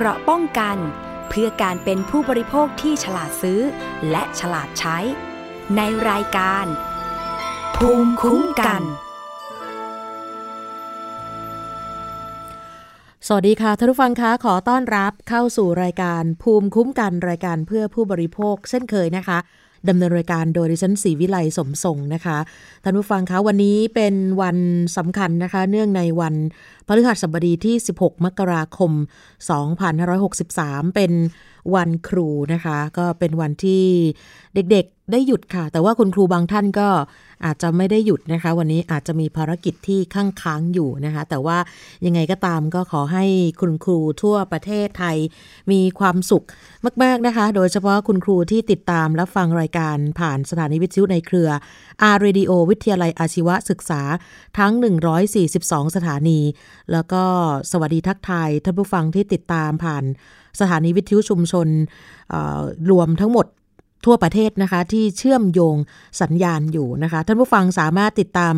เกราะป้องกัน เพื่อการเป็นผู้บริโภคที่ฉลาดซื้อ และฉลาดใช้ ในรายการ ภูมิคุ้มกัน สวัสดีค่ะท่านผู้ฟังคะขอต้อนรับเข้าสู่รายการภูมิคุ้มกันรายการเพื่อผู้บริโภคเช่นเคยนะคะ ดำเนินรายการโดยดิฉันศรีวิไลสมทรงนะคะท่านผู้ฟังคะวันนี้เป็นวันสำคัญนะคะ เนื่องในวันพฤหัสบดีที่ 16 มกราคม 2563 เป็นวันครูนะคะ ก็เป็นวันที่เด็ก ได้หยุดค่ะ แต่ว่าคุณครูบางท่านก็อาจจะไม่ได้หยุดนะคะ วันนี้อาจจะมีภารกิจที่ข้างค้างอยู่นะคะ แต่ว่ายังไงก็ตามก็ขอให้คุณครูทั่วประเทศไทยมีความสุขมาก ๆนะคะ โดยเฉพาะคุณครูที่ติดตามรับฟังรายการผ่านสถานีวิทยุในเครือR Radio วิทยาลัยอาชีวศึกษาทั้ง 142 สถานี แล้วก็สวัสดีทักทายท่านผู้ฟังที่ติดตามผ่านสถานีวิทยุชุมชนรวมทั้งหมด ทั่วประเทศนะคะที่เชื่อมโยงสัญญาณอยู่นะคะ ท่านผู้ฟังสามารถติดตาม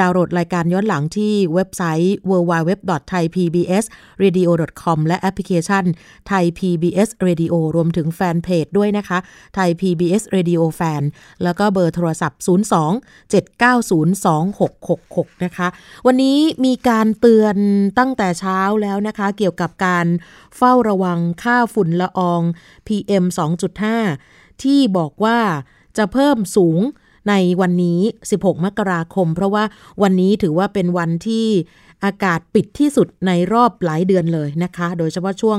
ดาวน์โหลดรายการย้อนหลังที่เว็บไซต์ www.thaipbsradio.com และแอปพลิเคชัน Thai PBS Radio รวมถึงแฟนเพจด้วยนะคะ Thai PBS Radio Fan แล้วก็เบอร์โทรศัพท์ 02-7902666 นะคะ วันนี้มีการเตือนตั้งแต่เช้าแล้วนะคะ เกี่ยวกับการเฝ้าระวังค่าฝุ่นละออง PM 2.5 ที่บอกว่าจะเพิ่มสูงในวันนี้ 16 มกราคม เพราะว่าวันนี้ถือว่าเป็นวันที่อากาศปิดที่สุดในรอบหลายเดือนเลยนะคะ โดยเฉพาะช่วง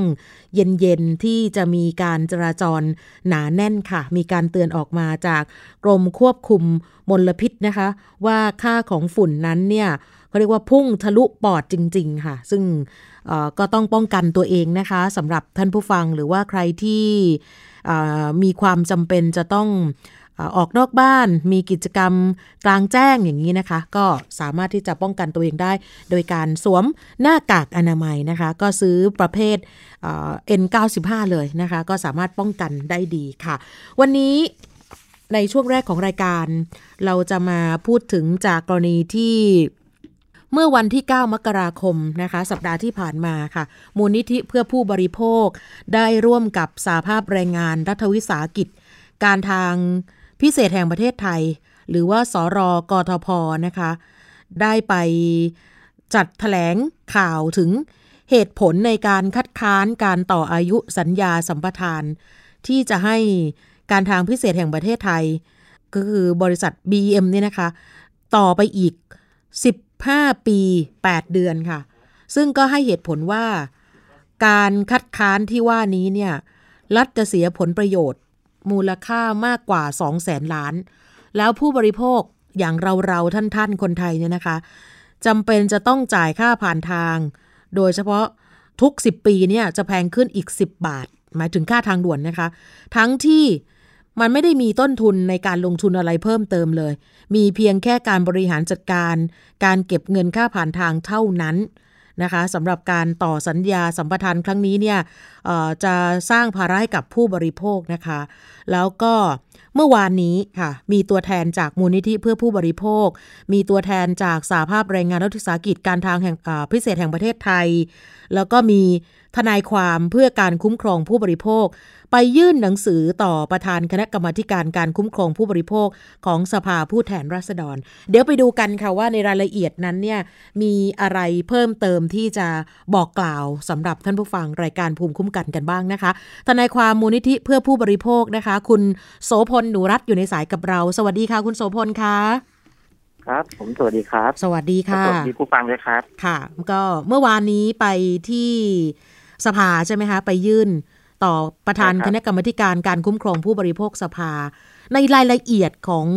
เย็นๆ ที่จะมีการจราจรหนาแน่นค่ะ มีการเตือนออกมาจากกรมควบคุมมลพิษนะคะ ว่าค่าของฝุ่นนั้นเนี่ย เขาเรียกว่าพุ่งทะลุปอดจริง ๆ ค่ะ ซึ่งก็ต้องป้องกันตัวเองนะคะสำหรับท่านผู้ฟังหรือว่าใครที่มีความจำเป็นจะต้องออกนอกบ้านมีกิจกรรมกลางแจ้งอย่างนี้นะคะ ก็สามารถที่จะป้องกันตัวเองได้ โดยการสวมหน้ากากอนามัยนะคะ ก็ซื้อประเภท N95 เลยนะคะ ก็สามารถป้องกันได้ดีค่ะ วันนี้ในช่วงแรกของรายการ เราจะมาพูดถึงจากกรณีที่ เมื่อวันที่ 9 มกราคมนะคะ สัปดาห์ที่ผ่านมาค่ะ มูลนิธิเพื่อผู้บริโภค ได้ร่วมกับสาภาพแรงงานรัฐวิสาหกิจ การทางพิเศษแห่งประเทศไทย หรือว่าสรกทพนะคะ ได้ไปจัดถแถลงข่าวถึงเหตุผลในการคัดค้านการต่ออายุสัญญาสัมปทาน ที่จะให้การทางพิเศษแห่งประเทศไทย ก็คือบริษัท BM เนี่ยนะคะ ต่อไปอีก 15 ปี 8 เดือนค่ะ ซึ่งก็ให้เหตุผลว่า การคัดค้านที่ว่านี้เนี่ยรัฐจะเสียผลประโยชน์ มูลค่ามากกว่า 2 0 0แสนล้าน แล้วผู้บริโภคอย่างเราเราท่านท่านคนไทยเนี่ยนะคะจำเป็นจะต้องจ่ายค่าผ่านทาง โดยเฉพาะทุก 10 ปีเนี่ยจะแพงขึ้นอีก 10 บาท หมายถึงค่าทางด่วนนะคะ ทั้งที่ มันไม่ได้มีต้นทุนในการลงทุนอะไรเพิ่มเติมเลย มีเพียงแค่การบริหารจัดการ การเก็บเงินค่าผ่านทางเท่านั้นนะคะสำหรับการต่อสัญญาสัมปทานครั้งนี้เนี่ยจะสร้างภาระให้กับผู้บริโภคนะคะ แล้วก็เมื่อวานนี้ค่ะมีตัวแทนจากมูลนิธิเพื่อผู้บริโภค มีตัวแทนจากสาภาพแรงงานรัฐวิสาหกิจการทางแห่งพิเศษแห่งประเทศไทย แล้วก็มีทนายความเพื่อการคุ้มครองผู้บริโภค ไปยื่นหนังสือต่อประธานคณะกรรมาการการคุ้มครองผู้บริโภคของสภาผู้แทนราษฎร เดี๋ยวไปดูกันค่ะว่าในรายละเอียดนั้นเนี่ยมีอะไรเพิ่มเติมที่จะบอกกล่าวสำหรับท่านผู้ฟังรายการภูมิคุ้มกันกันบ้างนะคะทนายความมูลนิธิเพื่อผู้บริโภคนะคะ คุณโสพลหนูรัตอยู่ในสายกับเรา สวัสดีค่ะ คุณโสพลคะครับ ผมสวัสดีครับ สวัสดีค่ะสวัสดีผู้ฟังเลยครับ ค่ะ ก็เมื่อวานนี้ไปที่สภาใช่ไหมคะ ไปยื่น ต่อประธานคณะกรรมการการคุ้มครองผู้บริโภคสภา ในรายละเอียดของ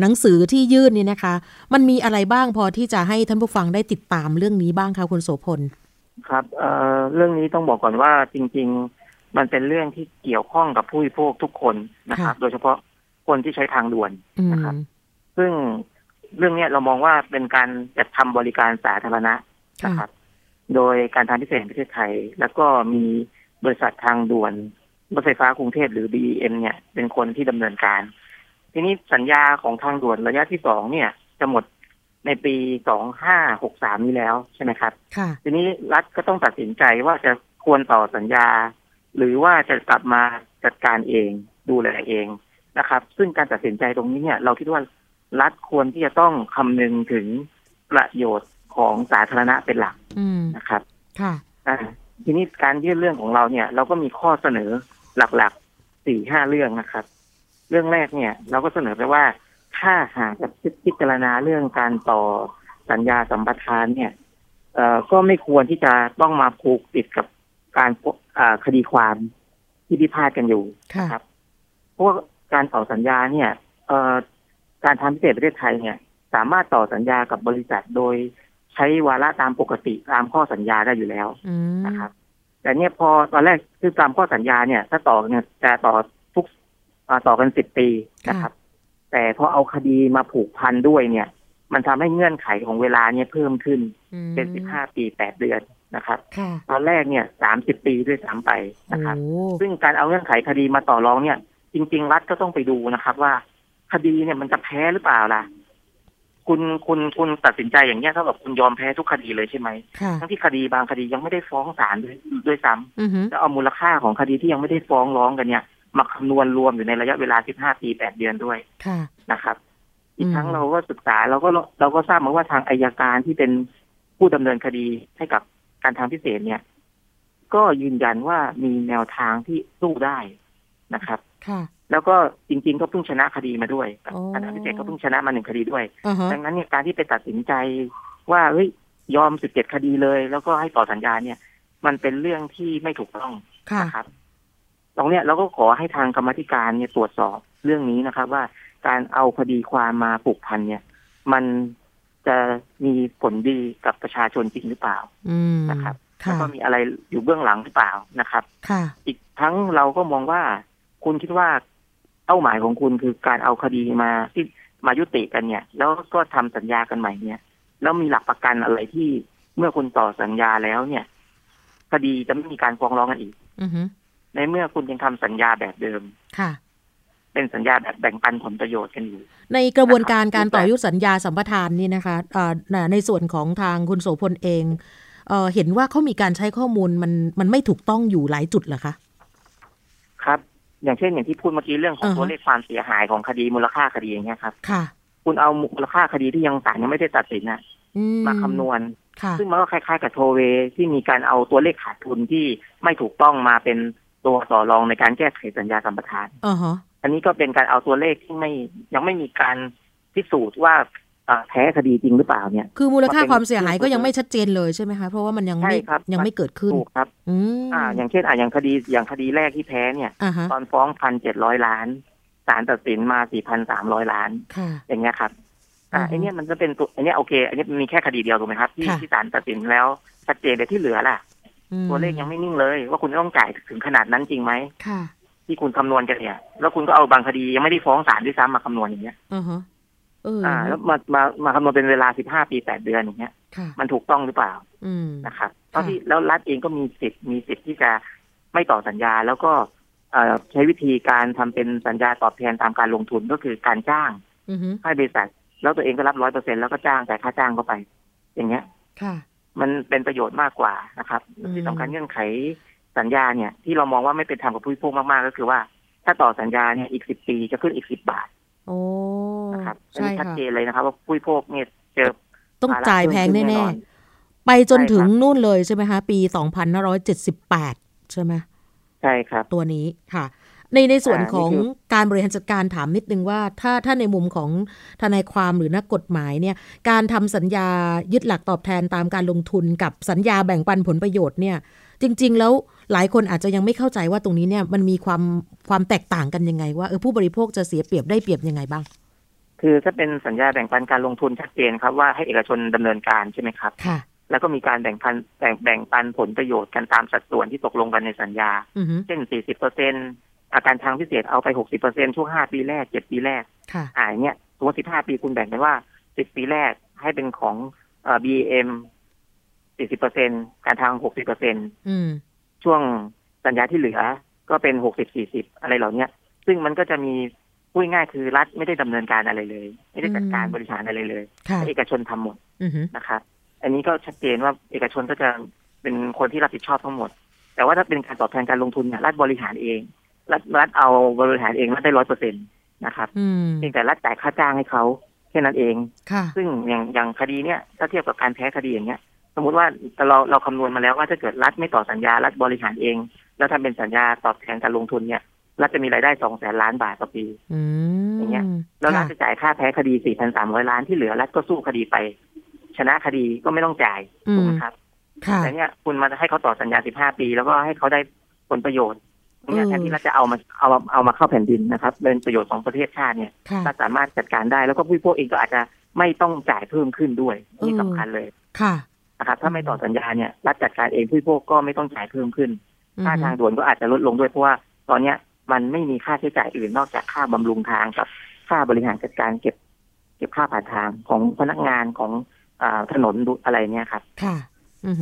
หนังสือที่ยื่นนี่นะคะ มันมีอะไรบ้างพอที่จะให้ท่านผู้ฟังได้ติดตามเรื่องนี้บ้างคะคุณโสพลครับเเรื่องนี้ต้องบอกก่อนว่าจริง ๆ มันเป็นเรื่องที่เกี่ยวข้องกับผู้บริโภคทุกคนนะครับ โดยเฉพาะคนที่ใช้ทางด่วนนะครับ ซึ่งเรื่องนี้เรามองว่าเป็นการจัดทำบริการสาธารณะนะครับ โดยการทางพิเศษประเทศไทย แล้วก็มี บริษัททางด่วนรถไฟฟ้ากรุงเทพหรือ BM เนี่ย เป็นคนที่ดำเนินการ ทีนี้สัญญาของทางด่วนระยะที่สองเนี่ย จะหมดในปีสองห้าหกสามนี้แล้วใช่ไหมครับทีนี้รัฐก็ต้องตัดสินใจว่าจะควรต่อสัญญา หรือว่าจะกลับมาจัดการเองดูแลเองนะครับ ซึ่งการตัดสินใจตรงนี้เนี่ย เราคิดว่ารัฐควรที่จะต้องคำนึงถึงประโยชน์ของสาธารณะเป็นหลักนะครับ ค่ะ ทีนี้การยื่นเรื่องของเราเนี่ย เราก็มีข้อเสนอหลักๆสี่ห้าเรื่องนะครับ เรื่องแรกเนี่ย เราก็เสนอไปว่าถ้าหากจะพิจารณาเรื่องการต่อสัญญาสัมปทานเนี่ยเอ่อก็ไม่ควรที่จะต้องมาผูกติดกับการคดีความที่พิพาทกันอยู่ครับเพราะว่าการต่อสัญญาเนี่ยเอ่อการทำพิเศษประเทศไทยเนี่ย สามารถต่อสัญญากับบริษัทโดย ใช้วาระตามปกติตามข้อสัญญาได้อยู่แล้วนะครับ แต่เนี่ยพอตอนแรกคือตามข้อสัญญาเนี่ย ถ้าต่อเนี่ยจะต่อทุกต่อกันสิบปีนะครับ แต่พอเอาคดีมาผูกพันด้วยเนี่ย มันทำให้เงื่อนไขของเวลาเนี่ยเพิ่มขึ้นเป็นสิบห้าปีแปดเดือนนะครับ ตอนแรกเนี่ยสามสิบปีด้วยซ้ำไปนะครับ ซึ่งการเอาเงื่อนไขคดีมาต่อรองเนี่ย จริง ๆ รัฐก็ต้องไปดูนะครับ ว่าคดีเนี่ยมันจะแพ้หรือเปล่าล่ะ คุณคุณคุณตัดสินใจอย่างเนี้ยเท่ากับคุณยอมแพ้ทุกคดีเลยใช่ไหมทั้งที่คดีบางคดียังไม่ได้ฟ้องศาลด้วยด้วยซ้ำแล้วเอามูลค่าของคดีที่ยังไม่ได้ฟ้องร้องกันเนี่ยมาคำนวณรวมอยู่ในระยะเวลา 15 ปี 8 เดือนด้วยนะครับ อีกทั้งเราก็ศึกษาเราก็เราก็ทราบมาว่าทางอายการที่เป็นผู้ดำเนินคดีให้กับการทางพิเศษเนี่ย ก็ยืนยันว่ามีแนวทางที่สู้ได้นะครับแล้วก็จริง ๆ ก็เพิ่งชนะคดีมาด้วยอาจารย์พิเศษก็เพิ่งชนะมาหนึ่งคดีด้วย ดังนั้นเนี่ยการที่ไปตัดสินใจว่าเฮ้ยยอมสิบเจ็ดคดีเลย แล้วก็ให้ต่อสัญญาเนี่ย มันเป็นเรื่องที่ไม่ถูกต้องนะครับ ตรงเนี้ยเราก็ขอให้ทางกรรมธิการเนี่ยตรวจสอบเรื่องนี้นะครับ ว่าการเอาคดีความมาปลูกพันเนี่ย มันจะมีผลดีกับประชาชนจริงหรือเปล่านะครับแล้วก็มีอะไรอยู่เบื้องหลังหรือเปล่านะครับอีกทั้งเราก็มองว่าคุณคิดว่าเป้าหมายของคุณคือการเอาคดีมาที่มายุติกันเนี่ย แล้วก็ทำสัญญากันใหม่เนี่ย แล้วมีหลักประกันอะไรที่เมื่อคุณต่อสัญญาแล้วเนี่ย คดีจะไม่มีการฟ้องร้องกันอีกในเมื่อคุณยังทำสัญญาแบบเดิมค่ะ เป็นสัญญาแบบแบ่งปันผลประโยชน์กันอยู่ ในกระบวนการการต่อยุสัญญาสัมปทานนี่นะคะในส่วนของทางคุณโสพลเองเเห็นว่าเขามีการใช้ข้อมูลมันมันไม่ถูกต้องอยู่หลายจุดเหรอคะ ครับ อย่างเช่นอย่างที่พูดเมื่อกี้เรื่องของตัวเลขความเสียหายของคดีมูลค่าคดีอย่างเงี้ยครับค่ะคุณเอามูลค่าคดีที่ยังศาลยังไม่ได้ตัดสินนะมาคำนวณ ซึ่งมันก็คล้ายๆ กับโทเวที่มีการเอาตัวเลขขาดทุนที่ไม่ถูกต้องมาเป็นตัวต่อรองในการแก้ไขสัญญาสัมปทานอันนี้ก็เป็นการเอาตัวเลขที่ไม่ยังไม่มีการพิสูจน์ว่า แพ้คดีจริงหรือเปล่าเนี่ย คือมูลค่าความเสียหายก็ยังไม่ชัดเจนเลยใช่ไหมคะ เพราะว่ามันยังไม่ยังไม่เกิดขึ้นถูกครับอ่า อย่างเช่นอ่าอย่างคดีอย่างคดีแรกที่แพ้เนี่ย ตอนฟ้องพันเจ็ดร้อยล้านศาลตัดสินมาสี่พันสามร้อยล้าน อย่างเงี้ยครับ อ่าไอเนี้ยมันจะเป็นตัวอันนี้โอเคอันนี้มีแค่คดีเดียวถูกไหมครับ ที่ที่ศาลตัดสินแล้วชัดเจนแต่ที่เหลือล่ะ ตัวเลขยังไม่นิ่งเลย ว่าคุณต้องจ่ายถึงขนาดนั้นจริงไหมที่คุณคำนวณกันเนี่ย แล้วคุณก็เอาบางคดียังไม่ได้ฟ้องศาลด้วยซ้ำมาคำนวณอย่างเงี้ย อ่า แล้วมามามาคำนวณเป็นเวลาสิบห้าปีแปดเดือนอย่างเงี้ย มันถูกต้องหรือเปล่านะครับเพราะที่แล้วรัฐเองก็มีสิทธิ์มีสิทธิ์ที่จะไม่ต่อสัญญาแล้วก็ใช้วิธีการทำเป็นสัญญาตอบแทนตามการลงทุนก็คือการจ้างให้บริษัท แล้วตัวเองก็รับร้อยเปอร์เซ็นแล้วก็จ้างแต่ค่าจ้างเข้าไป อย่างเงี้ยค่ะ มันเป็นประโยชน์มากกว่านะครับ ที่สำคัญเงื่อนไขสัญญาเนี่ย ที่เรามองว่าไม่เป็นธรรมกับผู้บริโภคมากๆ ก็คือว่า ถ้าต่อสัญญาเนี่ยอีกสิบปีจะขึ้นอีกสิบบาท โอ้นะครับใช่ชัดเจนเลยนะครับว่าผู้โภคเนี่ยเจอต้องจ่ายแพงแน่ ๆ ไปจนถึงนู่นเลยใช่ไหมคะ ปีสองพันห้าร้อยเจ็ดสิบแปดใช่ไหมใช่ครับ ตัวนี้ค่ะ ในในส่วนของการบริหารจัดการถามนิดนึงว่า ถ้าถ้าในมุมของทนายความหรือนักกฎหมายเนี่ย การทำสัญญายึดหลักตอบแทนตามการลงทุนกับสัญญาแบ่งปันผลประโยชน์เนี่ย จริง ๆ แล้วหลายคนอาจจะยังไม่เข้าใจว่าตรงนี้เนี่ยมันมีความความแตกต่างกันยังไง ว่าเออผู้บริโภคจะเสียเปรียบได้เปรียบยังไงบ้าง คือถ้าเป็นสัญญาแบ่งปันการลงทุนชัดเจนครับว่าให้เอกชนดำเนินการใช่ไหมครับค่ะแล้วก็มีการแบ่งปันแบ่งแบ่งปันผลประโยชน์กันตามสัดส่วนที่ตกลงกันในสัญญา เช่นสี่สิบเปอร์เซ็นอาการทางพิเศษเอาไปหกสิบเปอร์เซ็นช่วงห้าปีแรกเจ็ดปีแรกค่ะอ่าเนี้ยสมมติสิบห้าปีคุณแบ่งไปว่าสิบปีแรกให้เป็นของเอ่อบีเอ็ม สี่สิบเปอร์เซ็นการทางหกสิบเปอร์เซ็นช่วงสัญญาที่เหลือก็เป็นหกสิบสี่สิบอะไรเหล่านี้ซึ่งมันก็จะมีพูดง่ายคือรัฐไม่ได้ดำเนินการอะไรเลย ไม่ได้จัดการบริหารอะไรเลยเอกชนทำหมดนะครับอันนี้ก็ชัดเจนว่าเอกชนก็จะเป็นคนที่รับผิดชอบทั้งหมด แต่ว่าถ้าเป็นการตอบแทนการลงทุนเนี่ยรัฐบริหารเองรัฐรัฐเอาบริหารเองรัฐได้ร้อยเปอร์เซ็นตนะครับเพียงแต่รัฐจ่ายค่าจ้างให้เขาแค่นั้นเอง ซึ่งอย่างอย่างคดีเนี้ยถ้าเทียบกับการแพ้คดีอย่างเงี้ย สมมติว่าเราเราคำนวณมาแล้วว่าถ้าเกิดรัฐไม่ต่อสัญญารัฐบริหารเอง แล้วทำเป็นสัญญาตอบแทนการลงทุนเนี่ยรัฐจะมีรายได้สองแสนล้านบาทต่อปีอย่างเงี้ยแล้วรัฐจะจ่ายค่าแพ้คดีสี่พันสามร้อยล้านที่เหลือรัฐก็สู้คดีไป ชนะคดีก็ไม่ต้องจ่ายถูกไหมครับแต่เนี้ยคุณมาให้เขาต่อสัญญาสิบห้าปี แล้วก็ให้เขาได้ผลประโยชน์เนี่ยแทนที่รัฐจะเอามาเอาเอามาเข้าแผ่นดินนะครับเป็นประโยชน์ของประเทศชาติเนี่ยรัฐสามารถจัดการได้แล้วก็ผู้พวกเองก็อาจจะไม่ต้องจ่ายเพิ่มขึ้นด้วยนี่สำคัญเลยค่ะ นะครับ ถ้าไม่ต่อสัญญาเนี่ยรัฐจัดการเองผู้พวกก็ไม่ต้องจ่ายเพิ่มขึ้น ค่าทางด่วนก็อาจจะลดลงด้วยเพราะว่าตอนเนี้ยมันไม่มีค่าใช้จ่ายอื่นนอกจากค่าบำรุงทางกับค่าบริหารจัดการเก็บ เก็บค่าผ่านทางของพนักงานของอถนนอะไรเนี่ยครับ ค่ะ อื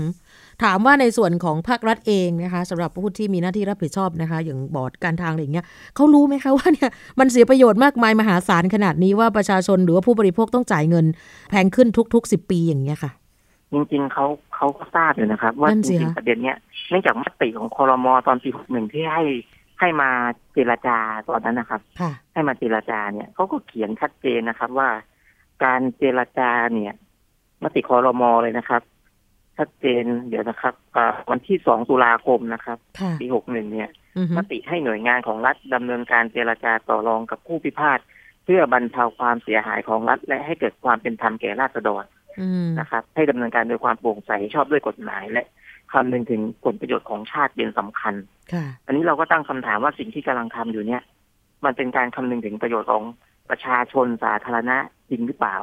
ถามว่าในส่วนของภาครัฐเองนะคะสำหรับผู้ที่มีหน้าที่รับผิดชอบนะคะ อย่างบอร์ดการทางอะไรอย่างเงี้ยเขารู้ไหมคะว่าเนี่ยมันเสียประโยชน์มากมายมหาศาลขนาดนี้ว่าประชาชนหรือว่าผู้บริโภคต้องจ่ายเงินแพงขึ้นทุกๆสิบปีอย่างเงี้ยค่ะ จริง ๆเขาเขาก็ทราบอยู่นะครับ ว่าจริงๆประเด็นเนี้ยเนื่องจากมติของคอรมอตอนปีหกหนึ่งที่ให้ให้มาเจรจาตอนนั้นนะครับให้มาเจรจาเนี่ยเขาก็เขียนชัดเจนนะครับว่า การเจรจาเนี่ย มติคอรมอเลยนะครับ ชัดเจนเดี๋ยวนะครับวันที่สองตุลาคมนะครับปีหกหนึ่งเนี่ยมติให้หน่วยงานของรัฐดำเนินการเจรจาต่อรองกับผู้พิพาทเพื่อบรรเทาความเสียหายของรัฐ และให้เกิดความเป็นธรรมแก่ราษฎร นะครับให้ดำเนินการโดยความโปร่งใสชอบด้วยกฎหมายและคำนึงถึงผลประโยชน์ของชาติเป็นสำคัญอันนี้เราก็ตั้งคำถามว่าสิ่งที่กำลังทำอยู่เนี่ย มันเป็นการคำนึงถึงประโยชน์ของประชาชนสาธารณะจริงหรือเปล่า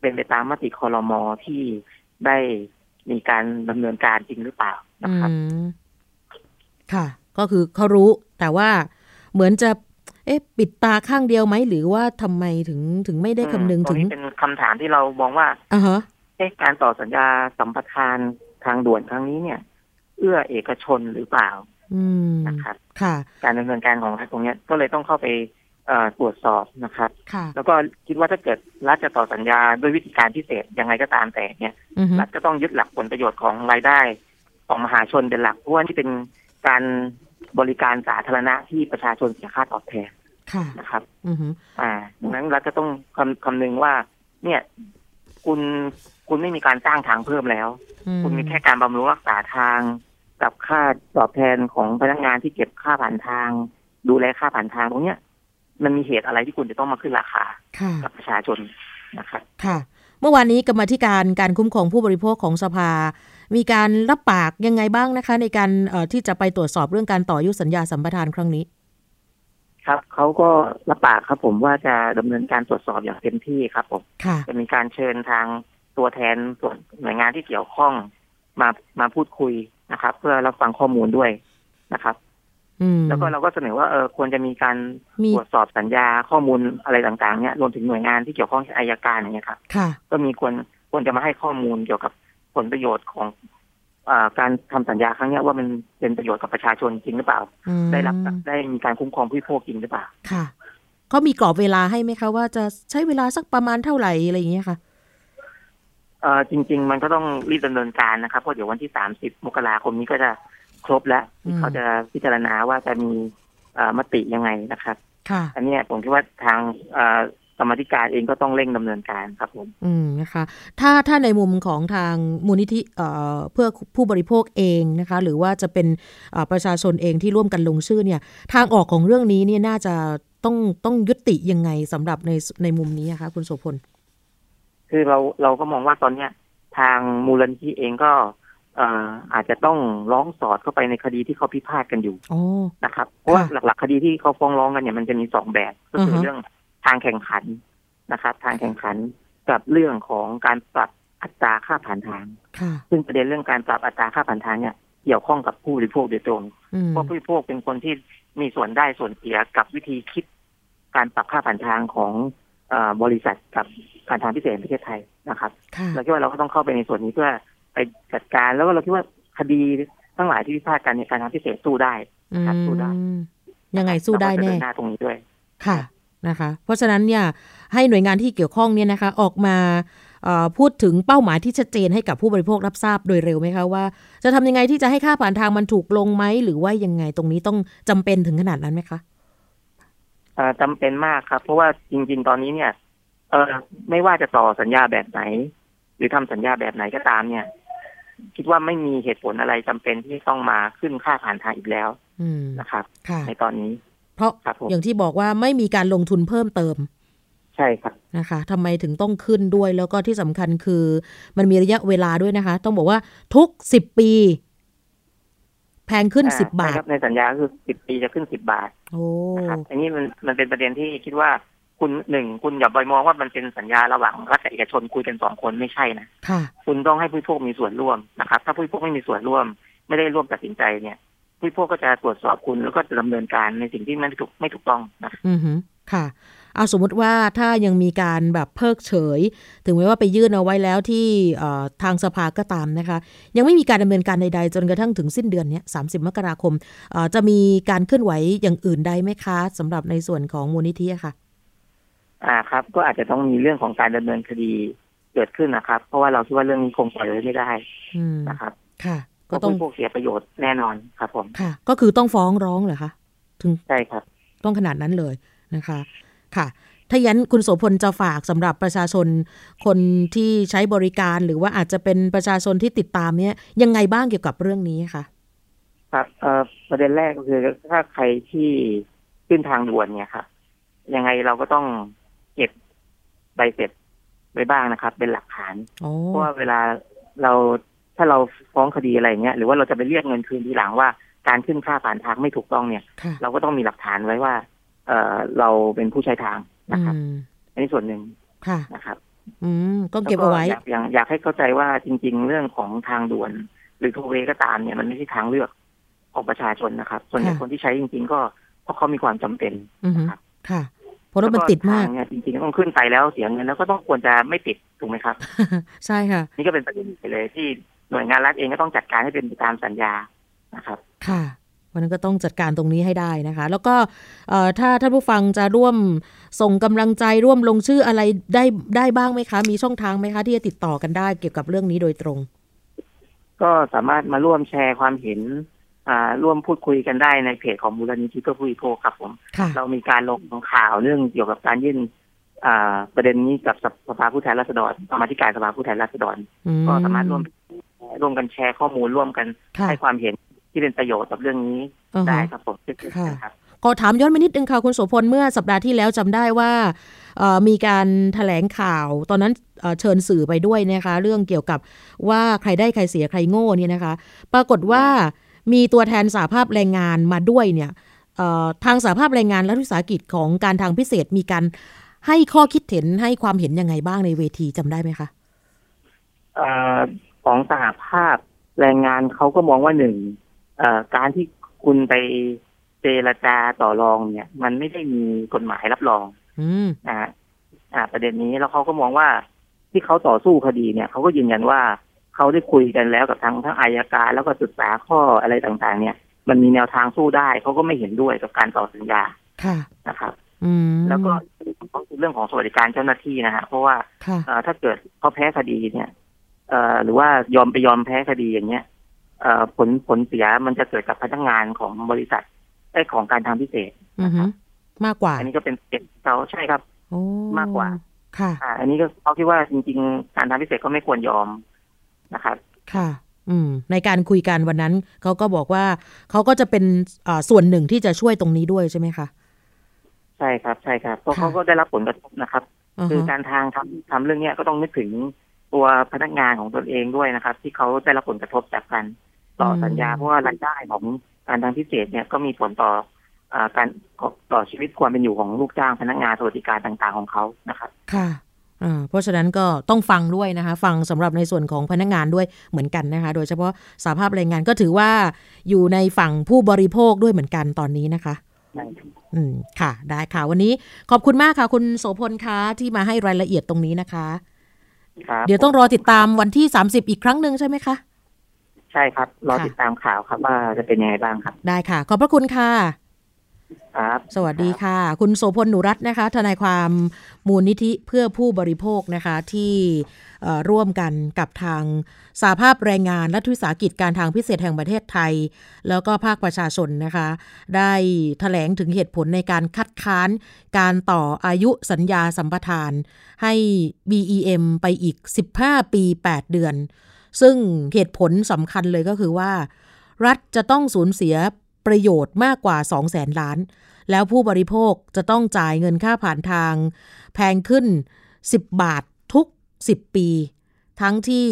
เป็นไปตามมติคอรมอที่ได้มีการดำเนินการจริงหรือเปล่านะครับค่ะ ก็คือเขารู้แต่ว่าเหมือนจะ เอ๊ะ ปิดตาข้างเดียวไหม หรือว่าทำไมถึงถึงไม่ได้คำนึงถึงเป็นคำถามที่เรามองว่าอ่าฮะเอ๊ะ การต่อสัญญาสัมปทานทางด่วนครั้งนี้เนี่ย เอื้อเอกชนหรือเปล่านะครับค่ะ การดำเนินการของรัฐตรงนี้ก็เลยต้องเข้าไปตรวจสอบนะครับ แล้วก็คิดว่าถ้าเกิดรัฐจะต่อสัญญาด้วยวิธีการพิเศษยังไงก็ตามแต่เนี่ยรัฐก็ต้องยึดหลักผลประโยชน์ของรายได้ ของมหาชนเป็นหลักเพราะว่าที่เป็นการบริการสาธารณะที่ประชาชนเสียค่าตอบแทนนะครับอ่าดังนั้นรัฐก็ต้องคำคำนึงว่า เนี่ย คุณ คุณไม่มีการจ้างทางเพิ่มแล้ว คุณมีแค่การบำรุงรักษาทาง กับค่าตอบแทนของพนักงานที่เก็บค่าผ่านทาง ดูแลค่าผ่านทางตรงเนี้ย มันมีเหตุอะไรที่คุณจะต้องมาขึ้นราคากับประชาชนนะครับค่ะ เมื่อวานนี้กรรมธิการการคุ้มครองผู้บริโภคของสภา มีการรับปากยังไงบ้างนะคะ ในการที่จะไปตรวจสอบเรื่องการต่อยุสัญญาสัมปทานครั้งนี้ครับเขาก็รับปากครับผมว่าจะดำเนินการตรวจสอบอย่างเต็มที่ครับผมจะมีการเชิญทาง ตัวแทนส่วนหน่วยงานที่เกี่ยวข้องมามาพูดคุยนะครับ เพื่อรับฟังข้อมูลด้วยนะครับแล้วก็เราก็เสนอว่าเออควรจะมีการตรวจสอบสัญญาข้อมูลอะไรต่างๆเนี่ยรวมถึงหน่วยงานที่เกี่ยวข้องอายการอย่างเงี้ยครับก็มีควรควรจะมาให้ข้อมูลเกี่ยวกับผลประโยชน์ของอการทำสัญญาครั้งนี้ว่ามันเป็นประโยชน์กับประชาชนจริงหรือเปล่า ได้รับได้มีการคุ้มครองผู้บริโภคจริงหรือเปล่าค่ะเขามีกรอบเวลาให้ไหมคะว่าจะใช้เวลาสักประมาณเท่าไหร่อะไรอย่างเงี้ยค่ะ เออจริง ๆ มันก็ต้องรีบดำเนินการนะครับเพราะเดี๋ยววันที่สามสิบมกราคมนี้ก็จะครบแล้วเขาจะพิจารณาว่าจะมีมติยังไงนะครับอันนี้ผมคิดว่าทางกรรมธิการเองก็ต้องเร่งดำเนินการครับผม อืมนะคะ ถ้าถ้าในมุมของทางมูลนิธิเพื่อผู้บริโภคเองนะคะ หรือว่าจะเป็นประชาชนเองที่ร่วมกันลงชื่อเนี่ย ทางออกของเรื่องนี้เนี่ยน่าจะต้องต้องยุติยังไงสำหรับในในมุมนี้นะคะคุณโสพล คือเราเราก็มองว่าตอนเนี้ย ทางมูลนิธิเองก็อาจจะต้องร้องสอดเข้าไปในคดีที่เขาพิพาทกันอยู่นะครับ เพราะว่าหลัก ๆ คดีที่เขาฟ้องร้องกันเนี่ยมันจะมีสองแบบก็คือเรื่องทางแข่งขันนะครับ ทางแข่งขันกับเรื่องของการปรับอัตราค่าผ่านทาง ซึ่งประเด็นเรื่องการปรับอัตราค่าผ่านทางเนี่ยเกี่ยวข้องกับผู้บริโภคโดยตรงเพราะผู้บริโภคเป็นคนที่มีส่วนได้ส่วนเสียกับวิธีคิด การปรับค่าผ่านทางของบริษัทกับ การทางพิเศษประเทศไทยนะครับเราคิดว่าเราก็ต้องเข้าไปในส่วนนี้เพื่อไปจัดการแล้วก็เราคิดว่าคดีทั้งหลายที่พิพาทกันในการทางพิเศษสู้ได้ครับสู้ได้ ยังไงสู้ได้แน่ตรงนี้ด้วยค่ะนะคะ เพราะฉะนั้นเนี่ยให้หน่วยงานที่เกี่ยวข้องเนี่ยนะคะ ออกมาพูดถึงเป้าหมายที่ชัดเจนให้กับผู้บริโภครับทราบโดยเร็วไหมคะว่า จะทำยังไงที่จะให้ค่าผ่านทางมันถูกลงไหมหรือว่ายังไงตรงนี้ต้องจำเป็นถึงขนาดนั้นไหมคะจำเป็นมากครับ เพราะว่าจริง ๆ ตอนนี้เนี่ย เออไม่ว่าจะต่อสัญญาแบบไหน หรือทำสัญญาแบบไหนก็ตามเนี่ย คิดว่าไม่มีเหตุผลอะไรจำเป็นที่ต้องมาขึ้นค่าผ่านทางอีกแล้วนะครับในตอนนี้ เพราะอย่างที่บอกว่าไม่มีการลงทุนเพิ่มเติม ใช่ครับนะคะทำไมถึงต้องขึ้นด้วยแล้วก็ที่สำคัญคือ มันมีระยะเวลาด้วยนะคะ ต้องบอกว่าทุกสิบปี แพงขึ้นสิบบาทในสัญญาคือสิบปีจะขึ้นสิบบาทโอ้นะครับอันนี้มันมันเป็นประเด็นที่คิดว่า คุณหนึ่งคุณอย่าไปมองว่ามันเป็นสัญญาระหว่างรัฐกับเอกชนคุยกันสองคนไม่ใช่นะค่ะคุณต้องให้ผู้พวกมีส่วนร่วมนะครับ ถ้าผู้พวกไม่มีส่วนร่วม ไม่ได้ร่วมตัดสินใจเนี่ย ผู้พวกก็จะตรวจสอบคุณแล้วก็จะดำเนินการในสิ่งที่ไม่ถูกไม่ถูกต้องนะอือฮึค่ะ เอาสมมติว่าถ้ายังมีการแบบเพิกเฉย ถึงแม้ว่าไปยื่นเอาไว้แล้วที่ทางสภาก็ตามนะคะ ยังไม่มีการดำเนินการใดๆ จนกระทั่งถึงสิ้นเดือนนี้สามสิบมกราคมจะมีการเคลื่อนไหวอย่างอื่นใดไหมคะสำหรับในส่วนของมูลนิธิค่ะ อ่าครับ ก็อาจจะต้องมีเรื่องของการดำเนินคดีเกิดขึ้นนะครับ เพราะว่าเราคิดว่าเรื่องนี้คงปล่อยไว้ไม่ได้นะครับ ค่ะ ก็ต้องพวกเสียประโยชน์แน่นอนครับผมค่ะ ก็คือต้องฟ้องร้องเหรอคะถึงใช่ครับ ต้องขนาดนั้นเลยนะคะ ค่ะถ้ายันคุณโสพลจะฝากสำหรับประชาชนคนที่ใช้บริการหรือว่าอาจจะเป็นประชาชนที่ติดตามเนี้ยยังไงบ้างเกี่ยวกับเรื่องนี้คะครับเอ่อประเด็นแรกก็คือถ้าใครที่ขึ้นทางด่วนเนี่ยครับยังไงเราก็ต้อง เก็บใบเสร็จไว้บ้างนะครับ เป็นหลักฐานเพราะว่าเวลาเราถ้าเราฟ้องคดีอะไรเงี้ยหรือว่าเราจะไปเรียกเงินคืนทีหลังว่าการขึ้นค่าผ่านทางไม่ถูกต้องเนี่ย เราก็ต้องมีหลักฐานไว้ว่า เออเราเป็นผู้ใช้ทางนะครับ อันนี้ส่วนหนึ่งนะครับ อืมก็เก็บเอาไว้อยากอยากให้เข้าใจว่าจริง ๆ เรื่องของทางด่วน หรือโทเวก็ตามเนี่ยมันไม่ใช่ทางเลือกของประชาชนนะครับ ส่วนใหญ่คนที่ใช้จริง ๆ ก็เพราะเขามีความจำเป็นนะครับค่ะ เพราะรถมันติดมากเนี่ยจริงๆต้องขึ้นไปแล้วเสียเงินแล้วก็ต้องควรจะไม่ติดถูกไหมครับ ใช่ค่ะ นี่ก็เป็นประเด็นไปเลยที่หน่วยงานรัฐเองก็ต้องจัดการให้เป็นไปตามสัญญานะครับ ค่ะวันนั้นก็ต้องจัดการตรงนี้ให้ได้นะคะ แล้วก็ถ้าท่านผู้ฟังจะร่วมส่งกำลังใจร่วมลงชื่ออะไรได้ได้บ้างไหมคะ มีช่องทางไหมคะ ที่จะติดต่อกันได้เกี่ยวกับเรื่องนี้โดยตรง ก็สามารถมาร่วมแชร์ความเห็น ร่วมพูดคุยกันได้ในเพจของมูลนิธิเพื่อผู้บริโภคครับผม เรามีการลงข่าวเรื่องเกี่ยวกับการยื่นประเด็นนี้กับสภาผู้แทนราษฎรกรรมธิการสภาผู้แทนราษฎร ก็สามารถร่วมร่วมกันแชร์ข้อมูลร่วมกันให้ความเห็นที่เป็นประโยชน์กับเรื่องนี้ได้ครับผมครับขอถามย้อนไปนิดนึงค่ะคุณโสพลเมื่อสัปดาห์ที่แล้วจำได้ว่ามีการถแถลงข่าวตอนนั้นเชิญสื่อไปด้วยนะคะ เรื่องเกี่ยวกับว่าใครได้ใครเสียใครโง่เนี่ยนะคะ ปรากฏว่า มีตัวแทนสาภาพแรงงานมาด้วยเนี่ยทางสาภาพแรงงานและวิสาหกิจของการทางพิเศษมีการให้ข้อคิดเห็นให้ความเห็นยังไงบ้างในเวทีจำได้ไหมคะอของสหภาพแรงงานเขาก็มองว่าหนึ่งการที่คุณไปเจรจาต่อรองเนี่ย มันไม่ได้มีกฎหมายรับรองนะฮะประเด็นนี้แล้วเขาก็มองว่าที่เขาต่อสู้คดีเนี่ยเขาก็ยืนยันว่า เขาได้คุยกันแล้วกับทางทั้งอายการ แล้วก็ศึกษาข้ออะไรต่างๆ เนี่ย มันมีแนวทางสู้ได้เขาก็ไม่เห็นด้วยกับการต่อสัญญาค่ะนะครับแล้วก็เรื่องของสวัสดิการเจ้าหน้าที่นะฮะเพราะว่าถ้าเกิดเขาแพ้คดีเนี่ยหรือว่ายอมไปยอมแพ้คดีอย่างเงี้ยผลผลเสียมันจะเกิดกับพนักงานของบริษัทไอ้ของการทำพิเศษมากกว่า อันนี้ก็เป็นเก็บเขาใช่ครับมากกว่า ค่ะอันนี้ก็เขาคิดว่าจริง ๆ การทำพิเศษก็ไม่ควรยอม นะครับค่ะอืมในการคุยกันวันนั้นเขาก็บอกว่าเขาก็จะเป็นส่วนหนึ่งที่จะช่วยตรงนี้ด้วยใช่ไหมคะใช่ครับใช่ครับเพราะเขาก็ได้รับผลกระทบนะครับ คือการทางทำทำเรื่องเนี้ยก็ต้องนึกถึงตัวพนักงานของตนเองด้วยนะครับ ที่เขาได้รับผลกระทบจากการต่อสัญญาเพราะว่ารายได้ของการทางพิเศษเนี่ยก็มีผลต่อการต่อชีวิตความเป็นอยู่ของลูกจ้างพนักงานสวัสดิการต่างๆของเขานะครับ ค่ะ เพราะฉะนั้นก็ต้องฟังด้วยนะคะ ฟังสำหรับในส่วนของพนักงานด้วยเหมือนกันนะคะ โดยเฉพาะสาภาพแรงงานก็ถือว่าอยู่ในฝั่งผู้บริโภคด้วยเหมือนกันตอนนี้นะคะอืมค่ะ ได้ค่ะ วันนี้ขอบคุณมากค่ะ คุณโสพลคะที่มาให้รายละเอียดตรงนี้นะคะเดี๋ยวต้องรอติดตามวันที่สามสิบอีกครั้งหนึ่งใช่ไหมคะใช่ครับ รอติดตามข่าวครับว่าจะเป็นยังไงบ้างครับ ได้ค่ะ ขอบพระคุณค่ะ ครับ สวัสดีค่ะ คุณโสพลหนูรัตน์นะคะ ทนายความมูลนิธิเพื่อผู้บริโภคนะคะที่ร่วมกันกับทางสาภาพแรงงานและทุสาหกิจการทางพิเศษแห่งประเทศไทย แล้วก็ภาคประชาชนนะคะ ได้ถแถลงถึงเหตุผลในการคัดค้านการต่ออายุสัญญาสัมปทาน ให้ BEM ไปอีก 15 ปี 8 เดือน ซึ่งเหตุผลสำคัญเลยก็คือว่า รัฐจะต้องสูญเสีย ประโยชน์มากกว่า 2 0 0แสนล้าน แล้วผู้บริโภคจะต้องจ่ายเงินค่าผ่านทาง แพงขึ้น 10 บาททุก 10 ปี ทั้งที่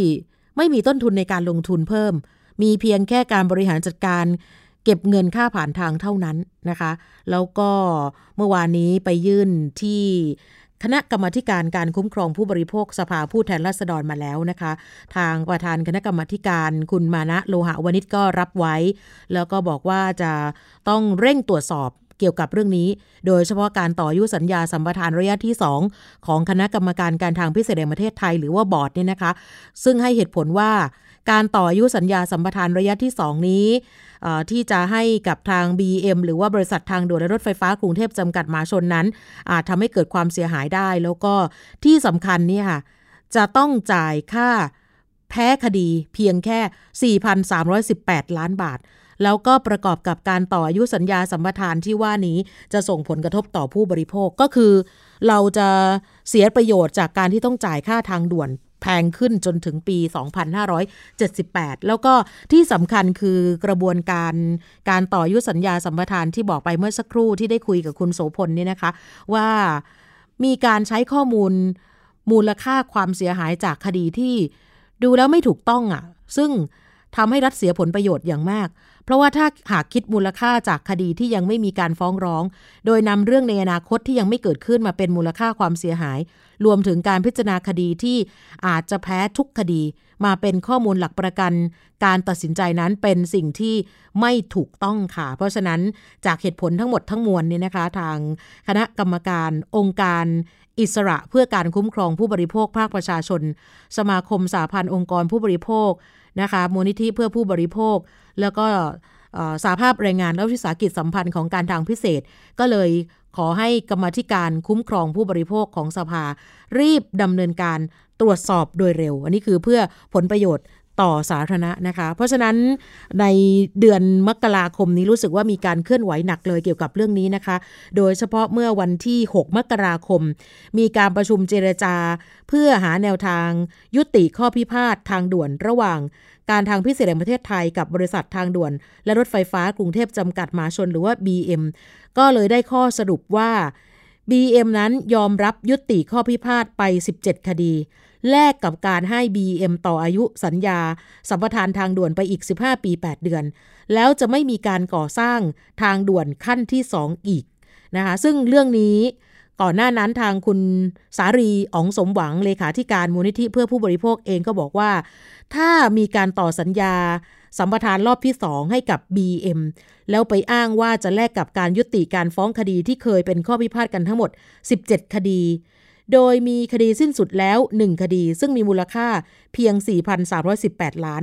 ไม่มีต้นทุนในการลงทุนเพิ่ม มีเพียงแค่การบริหารจัดการเก็บเงินค่าผ่านทางเท่านั้นนะคะ แล้วก็เมื่อวานนี้ไปยื่นที่ คณะกรรมการการคุ้มครองผู้บริโภคสภาผู้แทนราษฎรมาแล้วนะคะ ทางประธานคณะกรรมการคุณมานะโลหะวณิชก็รับไว้ แล้วก็บอกว่าจะต้องเร่งตรวจสอบ เกี่ยวกับเรื่องนี้ โดยเฉพาะการต่อยุสัญญาสัมปทานระยะที่ 2 ของคณะกรรมการการทางพิเศษแห่งประเทศไทยหรือว่าบอร์ดเนี่ยนะคะ ซึ่งให้เหตุผลว่าการต่ออายุสัญญาสัมปทานระยะที่ 2 นี้ที่จะให้กับทาง BM หรือว่าบริษัททางด่วนและรถไฟฟ้ากรุงเทพจำกัดมาชนนั้น อาจทำให้เกิดความเสียหายได้ แล้วก็ที่สำคัญนี่ค่ะจะต้องจ่ายค่าแพ้คดีเพียงแค่ 4,318 ล้านบาท แล้วก็ประกอบกับการต่ออายุสัญญาสัมปทานที่ว่านี้จะส่งผลกระทบต่อผู้บริโภคก็คือ เราจะเสียประโยชน์จากการที่ต้องจ่ายค่าทางด่วนแพงขึ้นจนถึงปี 2578 แล้วก็ที่สำคัญคือกระบวนการการต่อยุสัญญาสัมปทานที่บอกไปเมื่อสักครู่ที่ได้คุยกับคุณโสพลนี่นะคะ ว่ามีการใช้ข้อมูลมูลค่าความเสียหายจากคดีที่ดูแล้วไม่ถูกต้องอะ่ะ ซึ่งทำให้รัฐเสียผลประโยชน์อย่างมาก เพราะว่าถ้าหากคิดมูลค่าจากคดีที่ยังไม่มีการฟ้องร้อง โดยนำเรื่องในอนาคตที่ยังไม่เกิดขึ้นมาเป็นมูลค่าความเสียหาย รวมถึงการพิจารณาคดีที่อาจจะแพ้ทุกคดี มาเป็นข้อมูลหลักประกัน การตัดสินใจนั้นเป็นสิ่งที่ไม่ถูกต้องค่ะ เพราะฉะนั้นจากเหตุผลทั้งหมดทั้งมวลนี่นะคะ ทางคณะกรรมการองค์การอิสระเพื่อการคุ้มครองผู้บริโภคภาคประชาชน สมาคมสาพันธ์องค์กรผู้บริโภค นะคะมูลนิธิเพื่อผู้บริโภค แล้วก็สาภาพแรงงานและวิสาหกิจสัมพันธ์ของการทางพิเศษ ก็เลยขอให้กรรมธิการคุ้มครองผู้บริโภคของสภา รีบดำเนินการตรวจสอบโดยเร็ว อันนี้คือเพื่อผลประโยชน์ ต่อสาธารณะนะคะ เพราะฉะนั้นในเดือนมกราคมนี้รู้สึกว่ามีการเคลื่อนไหวหนักเลยเกี่ยวกับเรื่องนี้นะคะ โดยเฉพาะเมื่อวันที่ 6 มกราคม มีการประชุมเจรจา เพื่อหาแนวทาง ยุติข้อพิพาททางด่วนระหว่างการทางพิเศษแห่งประเทศไทยกับบริษัททางด่วน และรถไฟฟ้ากรุงเทพจำกัดมหาชนหรือว่า BM ก็เลยได้ข้อสรุปว่า BM นั้นยอมรับยุติข้อพิพาทไป 17 คดี แลกกับการให้ BM ต่ออายุสัญญา สัมปทานทางด่วนไปอีก 15 ปี 8 เดือน แล้วจะไม่มีการก่อสร้างทางด่วนขั้นที่ 2 อีกนะคะซึ่งเรื่องนี้ก่อนหน้านั้นทางคุณสารีอ๋องสมหวังเลขาธิการมูลนิธิเพื่อผู้บริโภคเองก็บอกว่า ถ้ามีการต่อสัญญา สัมปทานรอบที่ 2 ให้กับ BM แล้วไปอ้างว่าจะแลกกับการยุติการฟ้องคดีที่เคยเป็นข้อพิพาทกันทั้งหมด 17 คดี โดยมีคดีสิ้นสุดแล้ว 1 คดีซึ่งมีมูลค่าเพียง 4,318 ล้าน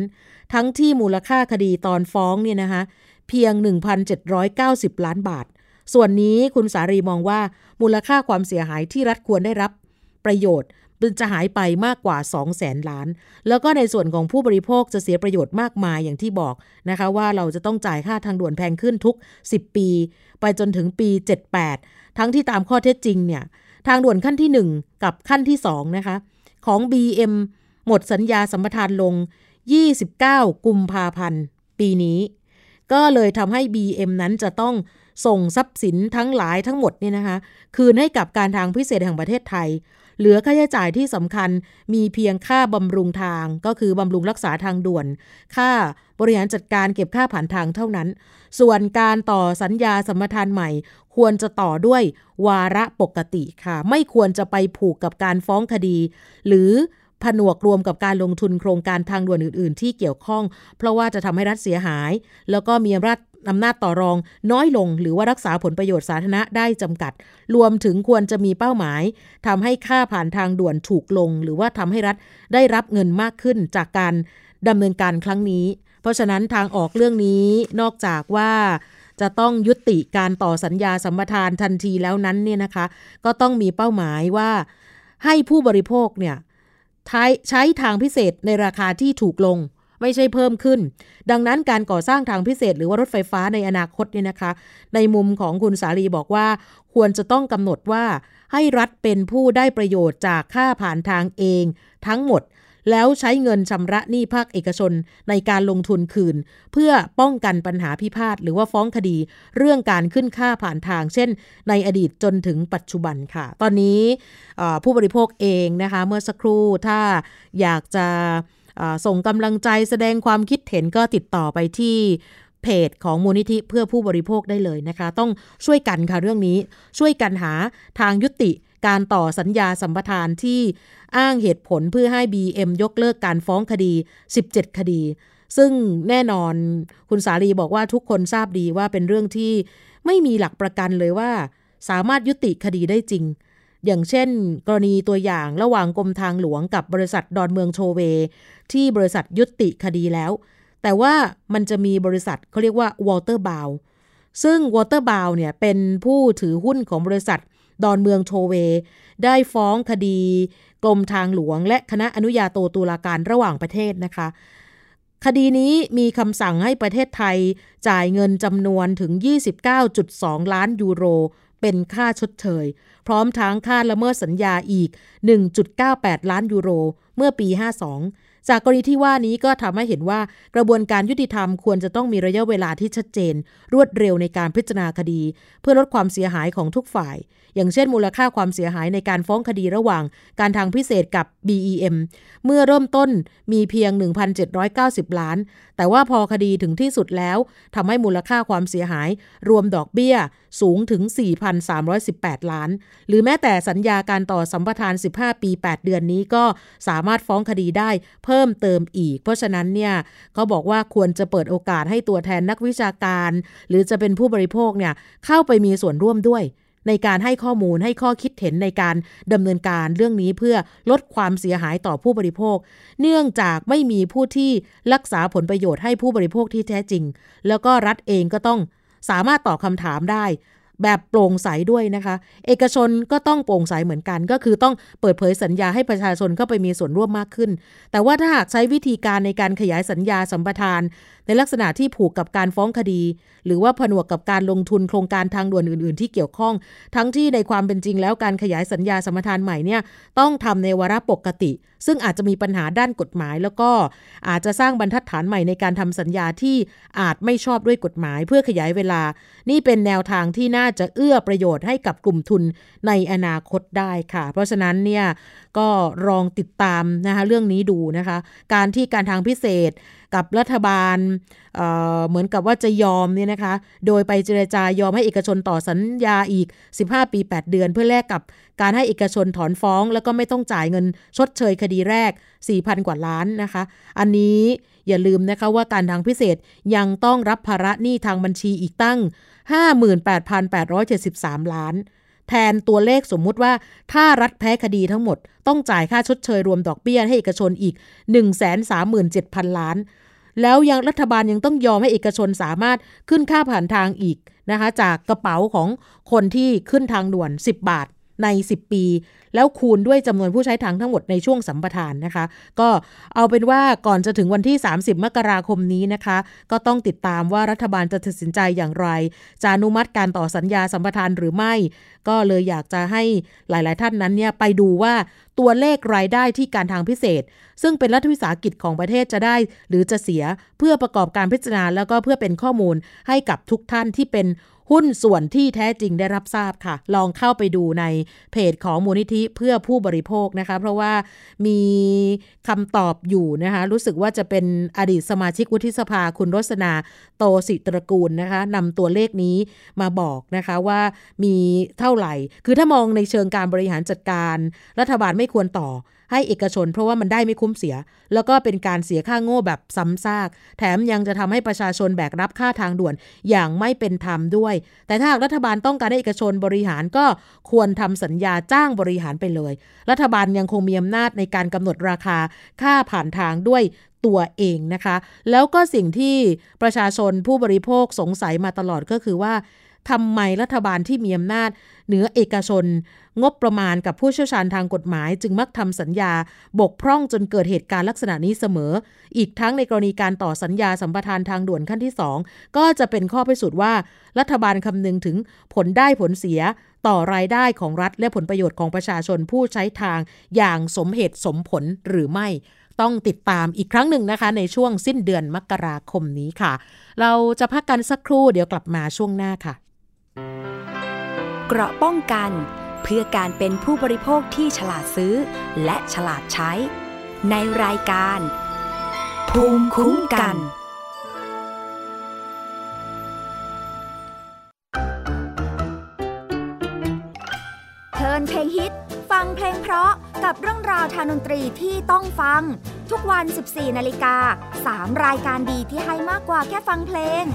ทั้งที่มูลค่าคดีตอนฟ้องเนี่ยนะคะเพียง 1,790 ล้านบาท ส่วนนี้คุณสารีมองว่ามูลค่าความเสียหายที่รัฐควรได้รับประโยชน์จะหายไปมากกว่า 2 0 0แสนล้าน แล้วก็ในส่วนของผู้บริโภคจะเสียประโยชน์มากมายอย่างที่บอกนะคะว่าเราจะต้องจ่ายค่าทางด่วนแพงขึ้นทุก 10 ปี ไปจนถึงปี 78 ทั้งที่ตามข้อเท็จจริงเนี่ย ทางด่วนขั้นที่ 1 กับขั้นที่ 2 นะคะ ของ BM หมดสัญญาสัมปทานลง 29 กุมภาพันธ์ ปีนี้ ก็เลยทำให้ BM นั้นจะต้องส่งทรัพย์สินทั้งหลายทั้งหมดเนี่ยนะคะ คืนให้กับการทางพิเศษแห่งประเทศไทย เหลือค่าใช้จ่ายที่สำคัญมีเพียงค่าบำรุงทาง ก็คือบำรุงรักษาทางด่วน ค่าบริหารจัดการเก็บค่าผ่านทางเท่านั้น ส่วนการต่อสัญญาสัมปทานใหม่ ควรจะต่อด้วยวาระปกติค่ะ ไม่ควรจะไปผูกกับการฟ้องคดี หรือผนวกรวมกับการลงทุนโครงการทางด่วนอื่น ๆ ที่เกี่ยวข้อง เพราะว่าจะทำให้รัฐเสียหาย แล้วก็มีอำนาจอำนาจต่อรองน้อยลง หรือว่ารักษาผลประโยชน์สาธารณะได้จำกัด รวมถึงควรจะมีเป้าหมายทำให้ค่าผ่านทางด่วนถูกลง หรือว่าทำให้รัฐได้รับเงินมากขึ้นจากการดำเนินการครั้งนี้ เพราะฉะนั้นทางออกเรื่องนี้นอกจากว่า จะต้องยุติการต่อสัญญาสัมปทานทันทีแล้วนั้นเนี่ยนะคะ ก็ต้องมีเป้าหมายว่าให้ผู้บริโภคเนี่ยใช้ทางพิเศษในราคาที่ถูกลงไม่ใช่เพิ่มขึ้น ดังนั้นการก่อสร้างทางพิเศษ หรือว่ารถไฟฟ้าในอนาคตเนี่ยนะคะ ในมุมของคุณสาลีบอกว่า ควรจะต้องกำหนดว่าให้รัฐเป็นผู้ได้ประโยชน์จากค่าผ่านทางเอง ทั้งหมด แล้วใช้เงินชำระหนี้ภาคเอกชนในการลงทุนคืน เพื่อป้องกันปัญหาพิพาทหรือว่าฟ้องคดี เรื่องการขึ้นค่าผ่านทาง เช่น ในอดีตจนถึงปัจจุบันค่ะ ตอนนี้ผู้บริโภคเองนะคะเมื่อสักครู่ถ้าอยากจะส่งกำลังใจแสดงความคิดเห็นก็ติดต่อไปที่เพจของมูลนิธิเพื่อผู้บริโภคได้เลยนะคะ ต้องช่วยกันค่ะเรื่องนี้ช่วยกันหาทางยุติ การต่อสัญญาสัมปทานที่อ้างเหตุผลเพื่อให้ BM ยกเลิกการฟ้องคดี 17 คดี ซึ่งแน่นอนคุณสาลีบอกว่าทุกคนทราบดีว่าเป็นเรื่องที่ไม่มีหลักประกันเลยว่า สามารถยุติคดีได้จริง อย่างเช่น กรณีตัวอย่างระหว่างกรมทางหลวงกับบริษัทดอนเมืองโชเว ที่บริษัทยุติคดีแล้ว แต่ว่ามันจะมีบริษัทเขาเรียกว่าวอเตอร์บาวซึ่งวอเตอร์บาวเนี่ยเป็นผู้ถือหุ้นของบริษัท ดอนเมืองโชเว ได้ฟ้องคดีกรมทางหลวง และคณะอนุญาโตตุลาการระหว่างประเทศนะคะ คดีนี้มีคำสั่งให้ประเทศไทยจ่ายเงินจำนวนถึง 29.2 ล้านยูโร เป็นค่าชดเชย พร้อมทั้งค่าละเมิดสัญญาอีก 1.98 ล้านยูโร เมื่อปี 52จากกรณีที่ว่านี้ก็ทำให้เห็นว่ากระบวนการยุติธรรมควรจะต้องมีระยะเวลาที่ชัดเจน รวดเร็วในการพิจารณาคดี เพื่อลดความเสียหายของทุกฝ่ายอย่างเช่นมูลค่าความเสียหายในการฟ้องคดีระหว่างการทางพิเศษกับ BEM เมื่อเริ่มต้นมีเพียง 1,790 ล้าน แต่ว่าพอคดีถึงที่สุดแล้วทำให้มูลค่าความเสียหายรวมดอกเบี้ยสูงถึง 4,318 ล้าน หรือแม้แต่สัญญาการต่อสัมปทาน 15 ปี 8 เดือนนี้ก็สามารถฟ้องคดีได้เพิ่มเติมอีก เพราะฉะนั้นเนี่ยเขาบอกว่าควรจะเปิดโอกาสให้ตัวแทนนักวิชาการ หรือจะเป็นผู้บริโภคเนี่ยเข้าไปมีส่วนร่วมด้วย ในการให้ข้อมูลให้ข้อคิดเห็นในการดำเนินการเรื่องนี้เพื่อลดความเสียหายต่อผู้บริโภค เนื่องจากไม่มีผู้ที่รักษาผลประโยชน์ให้ผู้บริโภคที่แท้จริง แล้วก็รัฐเองก็ต้องสามารถตอบคำถามได้ แบบโปร่งใสด้วยนะคะ เอกชนก็ต้องโปร่งใสเหมือนกัน ก็คือต้องเปิดเผยสัญญาให้ประชาชนเข้าไปมีส่วนร่วมมากขึ้น แต่ว่าถ้าหากใช้วิธีการในการขยายสัญญาสัมปทาน ในลักษณะที่ผูกกับการฟ้องคดี หรือว่าผนวกกับการลงทุนโครงการทางด่วนอื่น ๆ ที่เกี่ยวข้อง ทั้งที่ในความเป็นจริงแล้วการขยายสัญญาสัมปทานใหม่เนี่ยต้องทำในวาระปกติซึ่งอาจจะมีปัญหาด้านกฎหมาย แล้วก็อาจจะสร้างบรรทัดฐานใหม่ในการทำสัญญาที่อาจไม่ชอบด้วยกฎหมาย เพื่อขยายเวลา นี่เป็นแนวทางที่น่าจะเอื้อประโยชน์ให้กับกลุ่มทุนในอนาคตได้ค่ะ เพราะฉะนั้นเนี่ยก็ลองติดตามนะคะเรื่องนี้ดูนะคะ การที่การทางพิเศษกับรัฐบาลเเหมือนกับว่าจะยอมเนี่ยนะคะ โดยไปเจรจายอมให้เอกชนต่อสัญญาอีก 15 ปี 8 เดือน เพื่อแลกกับการให้เอกชนถอนฟ้อง แล้วก็ไม่ต้องจ่ายเงินชดเชยคดีแรก 4,000 กว่าล้านนะคะ อันนี้อย่าลืมนะคะว่าการทางพิเศษยังต้องรับภาระหนี้ทางบัญชีอีกตั้ง 58,873 ล้าน แทนตัวเลขสมมุติว่า ถ้ารัฐแพ้คดีทั้งหมด ต้องจ่ายค่าชดเชยรวมดอกเบี้ยให้เอกชนอีก 137,000 ล้าน แล้วยังรัฐบาลยังต้องยอมให้เอกชนสามารถขึ้นค่าผ่านทางอีกนะคะจากกระเป๋าของคนที่ขึ้นทางด่วน 10 บาท ใน 10 ปี แล้วคูณด้วยจำนวนผู้ใช้ทางทั้งหมดในช่วงสัมปทานนะคะ ก็เอาเป็นว่าก่อนจะถึงวันที่ 30 มกราคมนี้นะคะ ก็ต้องติดตามว่ารัฐบาลจะตัดสินใจอย่างไร จะอนุมัติการต่อสัญญาสัมปทานหรือไม่ ก็เลยอยากจะให้หลาย ๆ ท่านนั้นเนี่ยไปดูว่าตัวเลขรายได้ที่การทางพิเศษ ซึ่งเป็นรัฐวิสาหกิจของประเทศจะได้ หรือจะเสียเพื่อประกอบการพิจารณาแล้วก็เพื่อเป็นข้อมูลให้กับทุกท่านที่เป็น หุ้นส่วนที่แท้จริงได้รับทราบค่ะ ลองเข้าไปดูในเพจของมูลนิธิเพื่อผู้บริโภคนะคะ เพราะว่ามีคำตอบอยู่นะคะ รู้สึกว่าจะเป็นอดีตสมาชิกวุฒิสภาคุณรสนาโตสิตรกูลนะคะนำตัวเลขนี้มาบอกนะคะว่ามีเท่าไหร่ คือถ้ามองในเชิงการบริหารจัดการ รัฐบาลไม่ควรต่อ ให้เอกชน เพราะว่ามันได้ไม่คุ้มเสีย แล้วก็เป็นการเสียค่าโง่แบบซ้ำซาก แถมยังจะทำให้ประชาชนแบกรับค่าทางด่วนอย่างไม่เป็นธรรมด้วย แต่ถ้าหากรัฐบาลต้องการให้เอกชนบริหารก็ควรทำสัญญาจ้างบริหารไปเลย รัฐบาลยังคงมีอำนาจในการกำหนดราคาค่าผ่านทางด้วยตัวเองนะคะ แล้วก็สิ่งที่ประชาชนผู้บริโภคสงสัยมาตลอดก็คือว่า ทำไมรัฐบาลที่มีอำนาจ เหนือเอกชน งบประมาณกับผู้เชี่ยวชาญทางกฎหมาย จึงมักทำสัญญา บกพร่องจนเกิดเหตุการณ์ลักษณะนี้เสมอ อีกทั้งในกรณีการต่อสัญญาสัมปทานทางด่วนขั้นที่ 2 ก็จะเป็นข้อพิสูจน์ว่า รัฐบาลคำนึงถึงผลได้ผลเสีย ต่อรายได้ของรัฐและผลประโยชน์ของประชาชนผู้ใช้ทางอย่างสมเหตุสมผลหรือไม่ต้องติดตามอีกครั้งหนึ่งนะคะ ในช่วงสิ้นเดือนมกราคมนี้ค่ะ เราจะพักกันสักครู่เดี๋ยวกลับมาช่วงหน้าค่ะ เกราะป้องกันเพื่อการเป็นผู้บริโภคที่ฉลาดซื้อ และฉลาดใช้ ในรายการ ภูมิคุ้มกันเทิร์นเพลงฮิต ฟังเพลงเพราะกับเรื่องราวทางดนตรีที่ต้องฟัง ทุกวัน 14 นาฬิกา 3 รายการดีที่ให้มากกว่าแค่ฟังเพลง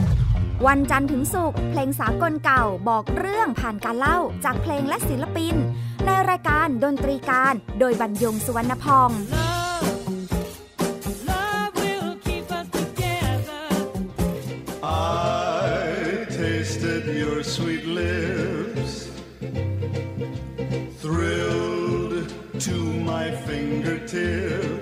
วันจันทร์ถึงศุกร์เพลงสากลเก่าบอกเรื่องผ่านการเล่าจากเพลงและศิลปิน ในรายการดนตรีการโดยบรรยงสุวรรณพอง your sweet lips thrilled to my fingertips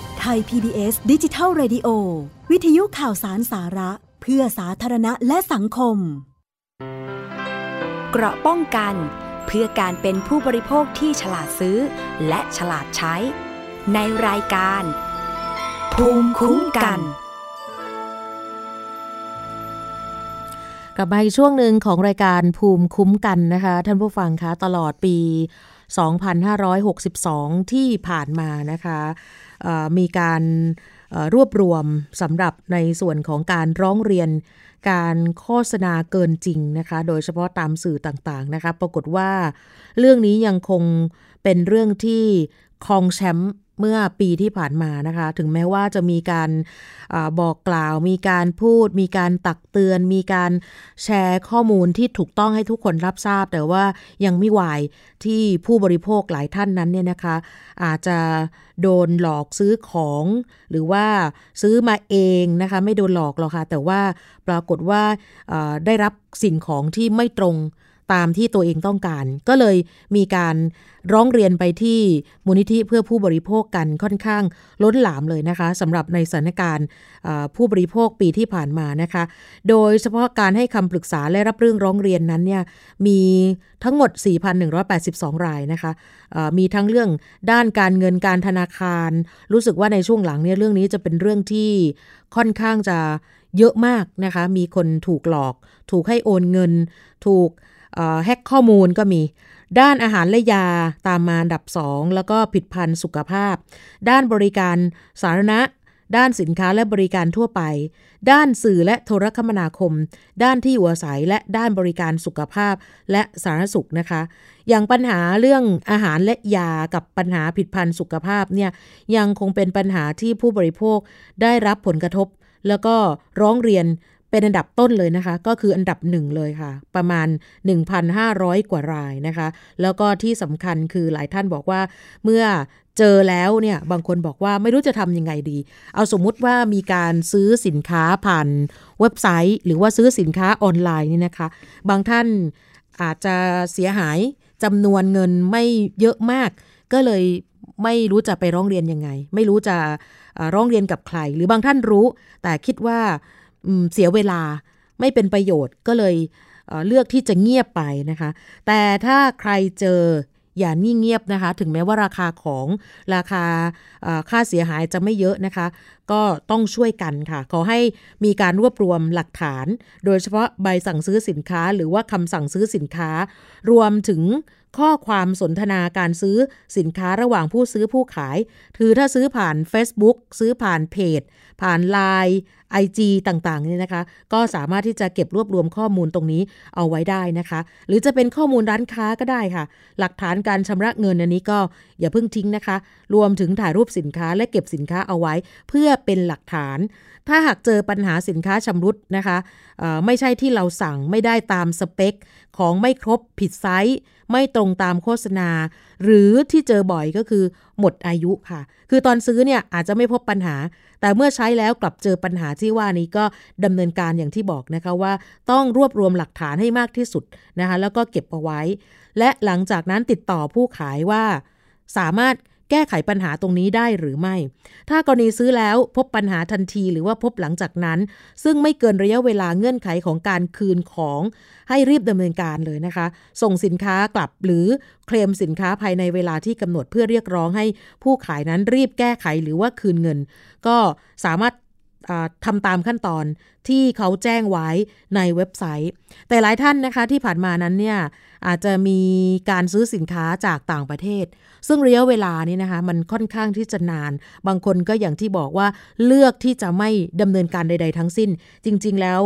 ไทย PBS ดิจิทัล Radio วิทยุข่าวสารสาระ เพื่อสาธารณะและสังคม เกราะป้องกัน เพื่อการเป็นผู้บริโภคที่ฉลาดซื้อ และฉลาดใช้ ในรายการ ภูมิคุ้มกันกับมาอีกช่วงหนึ่งของรายการภูมิคุ้มกันนะคะ ท่านผู้ฟังคะตลอดปี 2562 ที่ผ่านมานะคะ มีการรวบรวมสำหรับในส่วนของการร้องเรียนการโฆษณาเกินจริงนะคะ โดยเฉพาะตามสื่อต่างๆนะคะ ปรากฏว่าเรื่องนี้ยังคงเป็นเรื่องที่คลองแชมป์ เมื่อปีที่ผ่านมานะคะ ถึงแม้ว่าจะมีการอบอกกล่าว มีการพูด มีการตักเตือน มีการแชร์ข้อมูลที่ถูกต้องให้ทุกคนรับทราบ แต่ว่ายังไม่วายที่ผู้บริโภคหลายท่านนั้นเนี่ยนะคะ อาจจะโดนหลอกซื้อของ หรือว่าซื้อมาเองนะคะ ไม่โดนหลอกหรอกค่ะ แต่ว่าปรากฏว่าได้รับสิ่งของที่ไม่ตรง ตามที่ตัวเองต้องการ ก็เลยมีการร้องเรียนไปที่มูลนิธิเพื่อผู้บริโภคกันค่อนข้างล้นหลามเลยนะคะสำหรับในสถานการณ์ผู้บริโภคปีที่ผ่านมานะคะ โดยเฉพาะการให้คำปรึกษาและรับเรื่องร้องเรียนนั้นเนี่ยมีทั้งหมด 4,182 รายนะคะมีทั้งเรื่องด้านการเงินการธนาคาร รู้สึกว่าในช่วงหลังเนี่ยเรื่องนี้จะเป็นเรื่องที่ค่อนข้างจะเยอะมากนะคะ มีคนถูกหลอก ถูกให้โอนเงิน ถูก แฮกข้อมูลก็มี ด้านอาหารและยาตามมาดับ 2 แล้วก็ผิดพันธ์สุขภาพ ด้านบริการสาธารณะ ด้านสินค้าและบริการทั่วไป ด้านสื่อและโทรคมนาคม ด้านที่อยู่อาศัยและด้านบริการสุขภาพและสาธารณสุขนะคะ อย่างปัญหาเรื่องอาหารและยากับปัญหาผิดพันธ์สุขภาพเนี่ยยังคงเป็นปัญหาที่ผู้บริโภคได้รับผลกระทบแล้วก็ร้องเรียน เป็นอันดับต้นเลยนะคะ ก็คืออันดับหนึ่งเลยค่ะ ประมาณ 1,500 กว่ารายนะคะ แล้วก็ที่สำคัญคือหลายท่านบอกว่าเมื่อเจอแล้วเนี่ยบางคนบอกว่าไม่รู้จะทำยังไงดี เอาสมมุติว่ามีการซื้อสินค้าผ่านเว็บไซต์ หรือว่าซื้อสินค้าออนไลน์นี่นะคะ บางท่านอาจจะเสียหายจำนวนเงินไม่เยอะมาก ก็เลยไม่รู้จะไปร้องเรียนยังไง ไม่รู้จะร้องเรียนกับใคร หรือบางท่านรู้ แต่คิดว่า เสียเวลาไม่เป็นประโยชน์ก็เลยเลือกที่จะเงียบไปนะคะ แต่ถ้าใครเจออย่านิ่งเงียบนะคะ ถึงแม้ว่าราคาของราคาค่าเสียหายจะไม่เยอะนะคะ ก็ต้องช่วยกันค่ะ ขอให้มีการรวบรวมหลักฐาน โดยเฉพาะใบสั่งซื้อสินค้า หรือว่าคำสั่งซื้อสินค้า รวมถึง ข้อความสนทนาการซื้อสินค้าระหว่างผู้ซื้อผู้ขายคือถ้าซื้อผ่าน Facebook ซื้อผ่านเพจ ผ่าน Line IG ต่างๆนี่นะคะ ก็สามารถที่จะเก็บรวบรวมข้อมูลตรงนี้เอาไว้ได้นะคะ หรือจะเป็นข้อมูลร้านค้าก็ได้ค่ะ หลักฐานการชำระเงินอันนี้ก็อย่าเพิ่งทิ้งนะคะ รวมถึงถ่ายรูปสินค้าและเก็บสินค้าเอาไว้ เพื่อเป็นหลักฐาน ถ้าหากเจอปัญหาสินค้าชำรุดนะคะ ไม่ใช่ที่เราสั่งไม่ได้ตามสเปค ของไม่ครบผิดไซส์ ไม่ตรงตามโฆษณา หรือที่เจอบ่อยก็คือ หมดอายุค่ะ คือตอนซื้อเนี่ยอาจจะไม่พบปัญหา แต่เมื่อใช้แล้วกลับเจอปัญหาที่ว่านี้ก็ดำเนินการอย่างที่บอกนะคะว่า ต้องรวบรวมหลักฐานให้มากที่สุดนะคะแล้วก็เก็บเอาไว้ และหลังจากนั้นติดต่อผู้ขายว่า สามารถ แก้ไขปัญหาตรงนี้ได้หรือไม่ ถ้ากรณีซื้อแล้วพบปัญหาทันทีหรือว่าพบหลังจากนั้น ซึ่งไม่เกินระยะเวลาเงื่อนไขของการคืนของให้รีบดำเนินการเลยนะคะ ส่งสินค้ากลับหรือเคลมสินค้าภายในเวลาที่กำหนดเพื่อเรียกร้องให้ผู้ขายนั้นรีบแก้ไขหรือว่าคืนเงิน ก็สามารถทำตามขั้นตอนที่เขาแจ้งไว้ในเว็บไซต์ แต่หลายท่านนะคะที่ผ่านมานั้นเนี่ยอาจจะมีการซื้อสินค้าจากต่างประเทศ ซึ่งระยะเวลานี้นะคะมันค่อนข้างที่จะนาน บางคนก็อย่างที่บอกว่าเลือกที่จะไม่ดำเนินการใด ๆ ทั้งสิ้น จริง ๆ แล้ว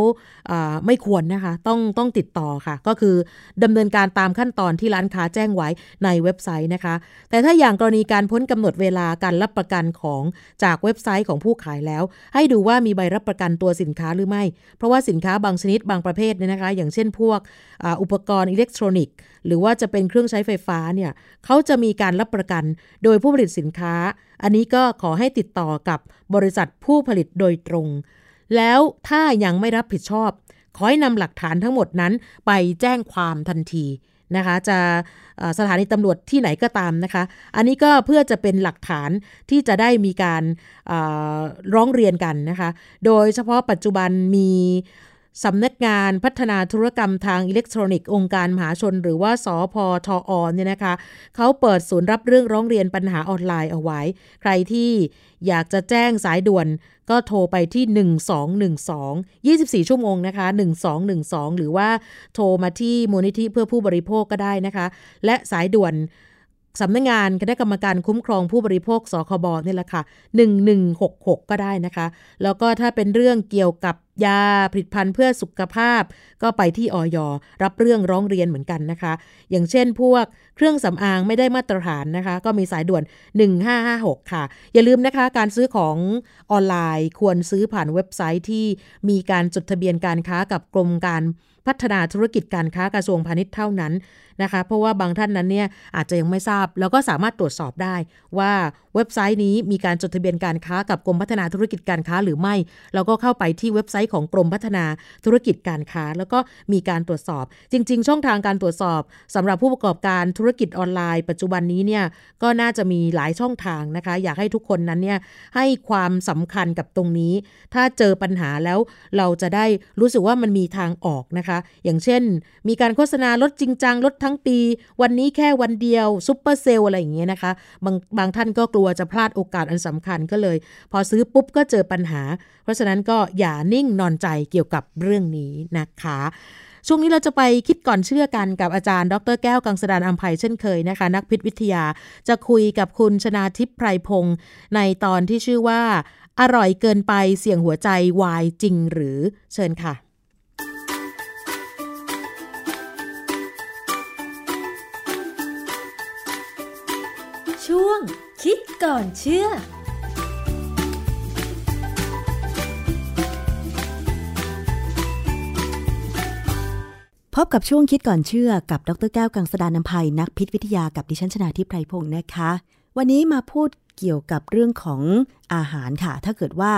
ไม่ควรนะคะต้องต้องติดต่อค่ะ ก็คือดำเนินการตามขั้นตอนที่ร้านค้าแจ้งไว้ในเว็บไซต์นะคะ แต่ถ้าอย่างกรณีการพ้นกำหนดเวลาการรับประกันของจากเว็บไซต์ของผู้ขายแล้ว ให้ดูว่ามีใบรับประกันตัวสินค้าหรือไม่ เพราะว่าสินค้าบางชนิดบางประเภทเนี่ยนะคะ อย่างเช่นพวกอุปกรณ์อิเล็กทรอนิกส์ หรือว่าจะเป็นเครื่องใช้ไฟฟ้าเนี่ยเขาจะมีการรับประกันโดยผู้ผลิตสินค้า อันนี้ก็ขอให้ติดต่อกับบริษัทผู้ผลิตโดยตรง แล้วถ้ายังไม่รับผิดชอบ ขอให้นำหลักฐานทั้งหมดนั้นไปแจ้งความทันที นะคะจะสถานีตำรวจที่ไหนก็ตามนะคะ อันนี้ก็เพื่อจะเป็นหลักฐานที่จะได้มีการร้องเรียนกันนะคะ โดยเฉพาะปัจจุบันมี สำนักงานพัฒนาธุรกรรมทางอิเล็กทรอนิกส์องค์การมหาชน หรือว่าสอพอทออเนี่ยนะคะเขาเปิดศูนย์รับเรื่องร้องเรียนปัญหาออนไลน์เอาไว้ ใครที่อยากจะแจ้งสายด่วนก็โทรไปที่ 1212 24 ชั่วโมงนะคะ 1212 หรือว่าโทรมาที่มูลนิธิเพื่อผู้บริโภคก็ได้นะคะ และสายด่วน สำนักงงานคณะกรรมการคุ้มครองผู้บริโภคสคบนี่แหละค่ะ 1166 ก็ได้นะคะ แล้วก็ถ้าเป็นเรื่องเกี่ยวกับยาผลิตภัณฑ์เพื่อสุขภาพ ก็ไปที่ออยรับเรื่องร้องเรียนเหมือนกันนะคะ อย่างเช่นพวกเครื่องสำอางไม่ได้มาตรฐานนะคะ ก็มีสายด่วน 1556 ค่ะ อย่าลืมนะคะการซื้อของออนไลน์ควรซื้อผ่านเว็บไซต์ที่มีการจดทะเบียนการค้ากับกรมการ พัฒนาธุรกิจการค้ากระทรวงพาณิชย์เท่านั้นนะคะ เพราะว่าบางท่านนั้นเนี่ยอาจจะยังไม่ทราบ แล้วก็สามารถตรวจสอบได้ว่าเว็บไซต์นี้มีการจดทะเบียนการค้ากับกรมพัฒนาธุรกิจการค้าหรือไม่เราก็เข้าไปที่เว็บไซต์ของกรมพัฒนาธุรกิจการค้า แล้วก็มีการตรวจสอบ จริง ๆ ช่องทางการตรวจสอบสำหรับผู้ประกอบการธุรกิจออนไลน์ ปัจจุบันนี้เนี่ยก็น่าจะมีหลายช่องทางนะคะ อยากให้ทุกคนนั้นเนี่ยให้ความสำคัญกับตรงนี้ ถ้าเจอปัญหาแล้วเราจะได้รู้สึกว่ามันมีทางออกนะคะอย่างเช่น มีการโฆษณาลดจริงจังลดทั้งปี วันนี้แค่วันเดียวซุปเปอร์เซลอะไรอย่างเงี้ยนะคะ บางบางท่านก็กลัวจะพลาดโอกาสอันสำคัญก็เลย พอซื้อปุ๊บก็เจอปัญหา เพราะฉะนั้นก็อย่านิ่งนอนใจเกี่ยวกับเรื่องนี้นะคะช่วงนี้เราจะไปคิดก่อนเชื่อกันกับอาจารย์ ดรแก้วกังสดานอัมภัยเช่นเคยนะคะ นักพิษวิทยาจะคุยกับคุณชนาทิพย์ไพรพงศ์ในตอนที่ชื่อว่า อร่อยเกินไปเสี่ยงหัวใจวายจริงหรือเชิญค่ะ คิดก่อนเชื่อพบกับช่วงคิดก่อนเชื่อกับดรแก้วกังสดานนภัยนักพิษวิทยากับดิฉันชนาทิพไพรพงศ์นะคะ วันนี้มาพูดเกี่ยวกับเรื่องของอาหารค่ะ ถ้าเกิดว่า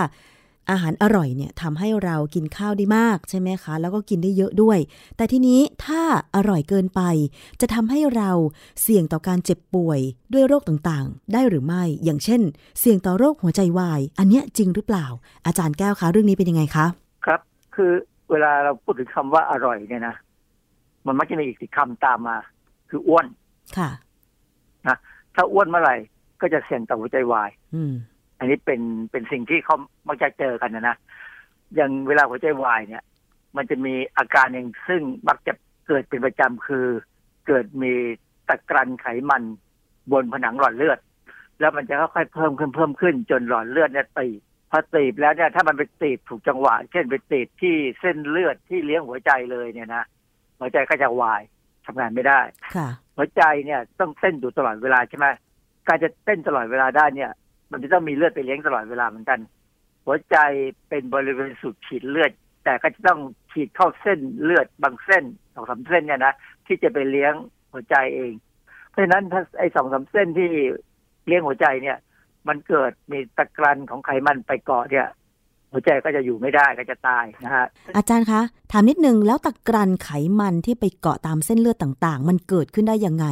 อาหารอร่อยเนี่ยทำให้เรากินข้าวได้มากใช่ไหมคะ แล้วก็กินได้เยอะด้วย แต่ทีนี้ถ้าอร่อยเกินไป จะทำให้เราเสี่ยงต่อการเจ็บป่วยด้วยโรคต่างๆ ได้หรือไม่ อย่างเช่น เสี่ยงต่อโรคหัวใจวาย อันเนี้ยจริงหรือเปล่า อาจารย์แก้วคะเรื่องนี้เป็นยังไงคะครับ คือเวลาเราพูดถึงคำว่าอร่อยเนี่ยนะมันมักจะมีอีกคำตามมา คืออ้วนค่ะนะถ้าอ้วนเมื่อไหร่ก็จะเสี่ยงต่อหัวใจวาย อืม อันนี้เป็นเป็นสิ่งที่เขามักจะเจอกันนะนะอย่างเวลาหัวใจวายเนี่ย มันจะมีอาการหนึ่งซึ่งมักจะเกิดเป็นประจำคือ เกิดมีตะกรันไขมันบนผนังหลอดเลือด แล้วมันจะค่อยๆเพิ่มขึ้นเพิ่มขึ้น จนหลอดเลือดเนี่ยตีบพอตีบแล้วเนี่ยถ้ามันไปตีบถูกจังหวะเช่นไปตีบที่เส้นเลือดที่เลี้ยงหัวใจเลยเนี่ยนะหัวใจก็จะวายทำงานไม่ได้ค่ะหัวใจเนี่ยต้องเต้นอยู่ตลอดเวลาใช่ไหมการจะเต้นตลอดเวลาได้เนี่ย มันจะต้องมีเลือดไปเลี้ยงตลอดเวลาเหมือนกัน หัวใจเป็นบริเวณสูบฉีดเลือด แต่ก็จะต้องฉีดเข้าเส้นเลือดบางเส้นสองสามเส้นเนี่ยนะที่จะไปเลี้ยงหัวใจเอง เพราะฉะนั้นถ้าไอ้สองสามเส้นที่เลี้ยงหัวใจเนี่ย มันเกิดมีตะกรันของไขมันไปเกาะเนี่ย หัวใจก็จะอยู่ไม่ได้ก็จะตายนะฮะอาจารย์คะถามนิดนึงแล้วตะกรันไขมันที่ไปเกาะตามเส้นเลือดต่างๆ มันเกิดขึ้นได้ยังไง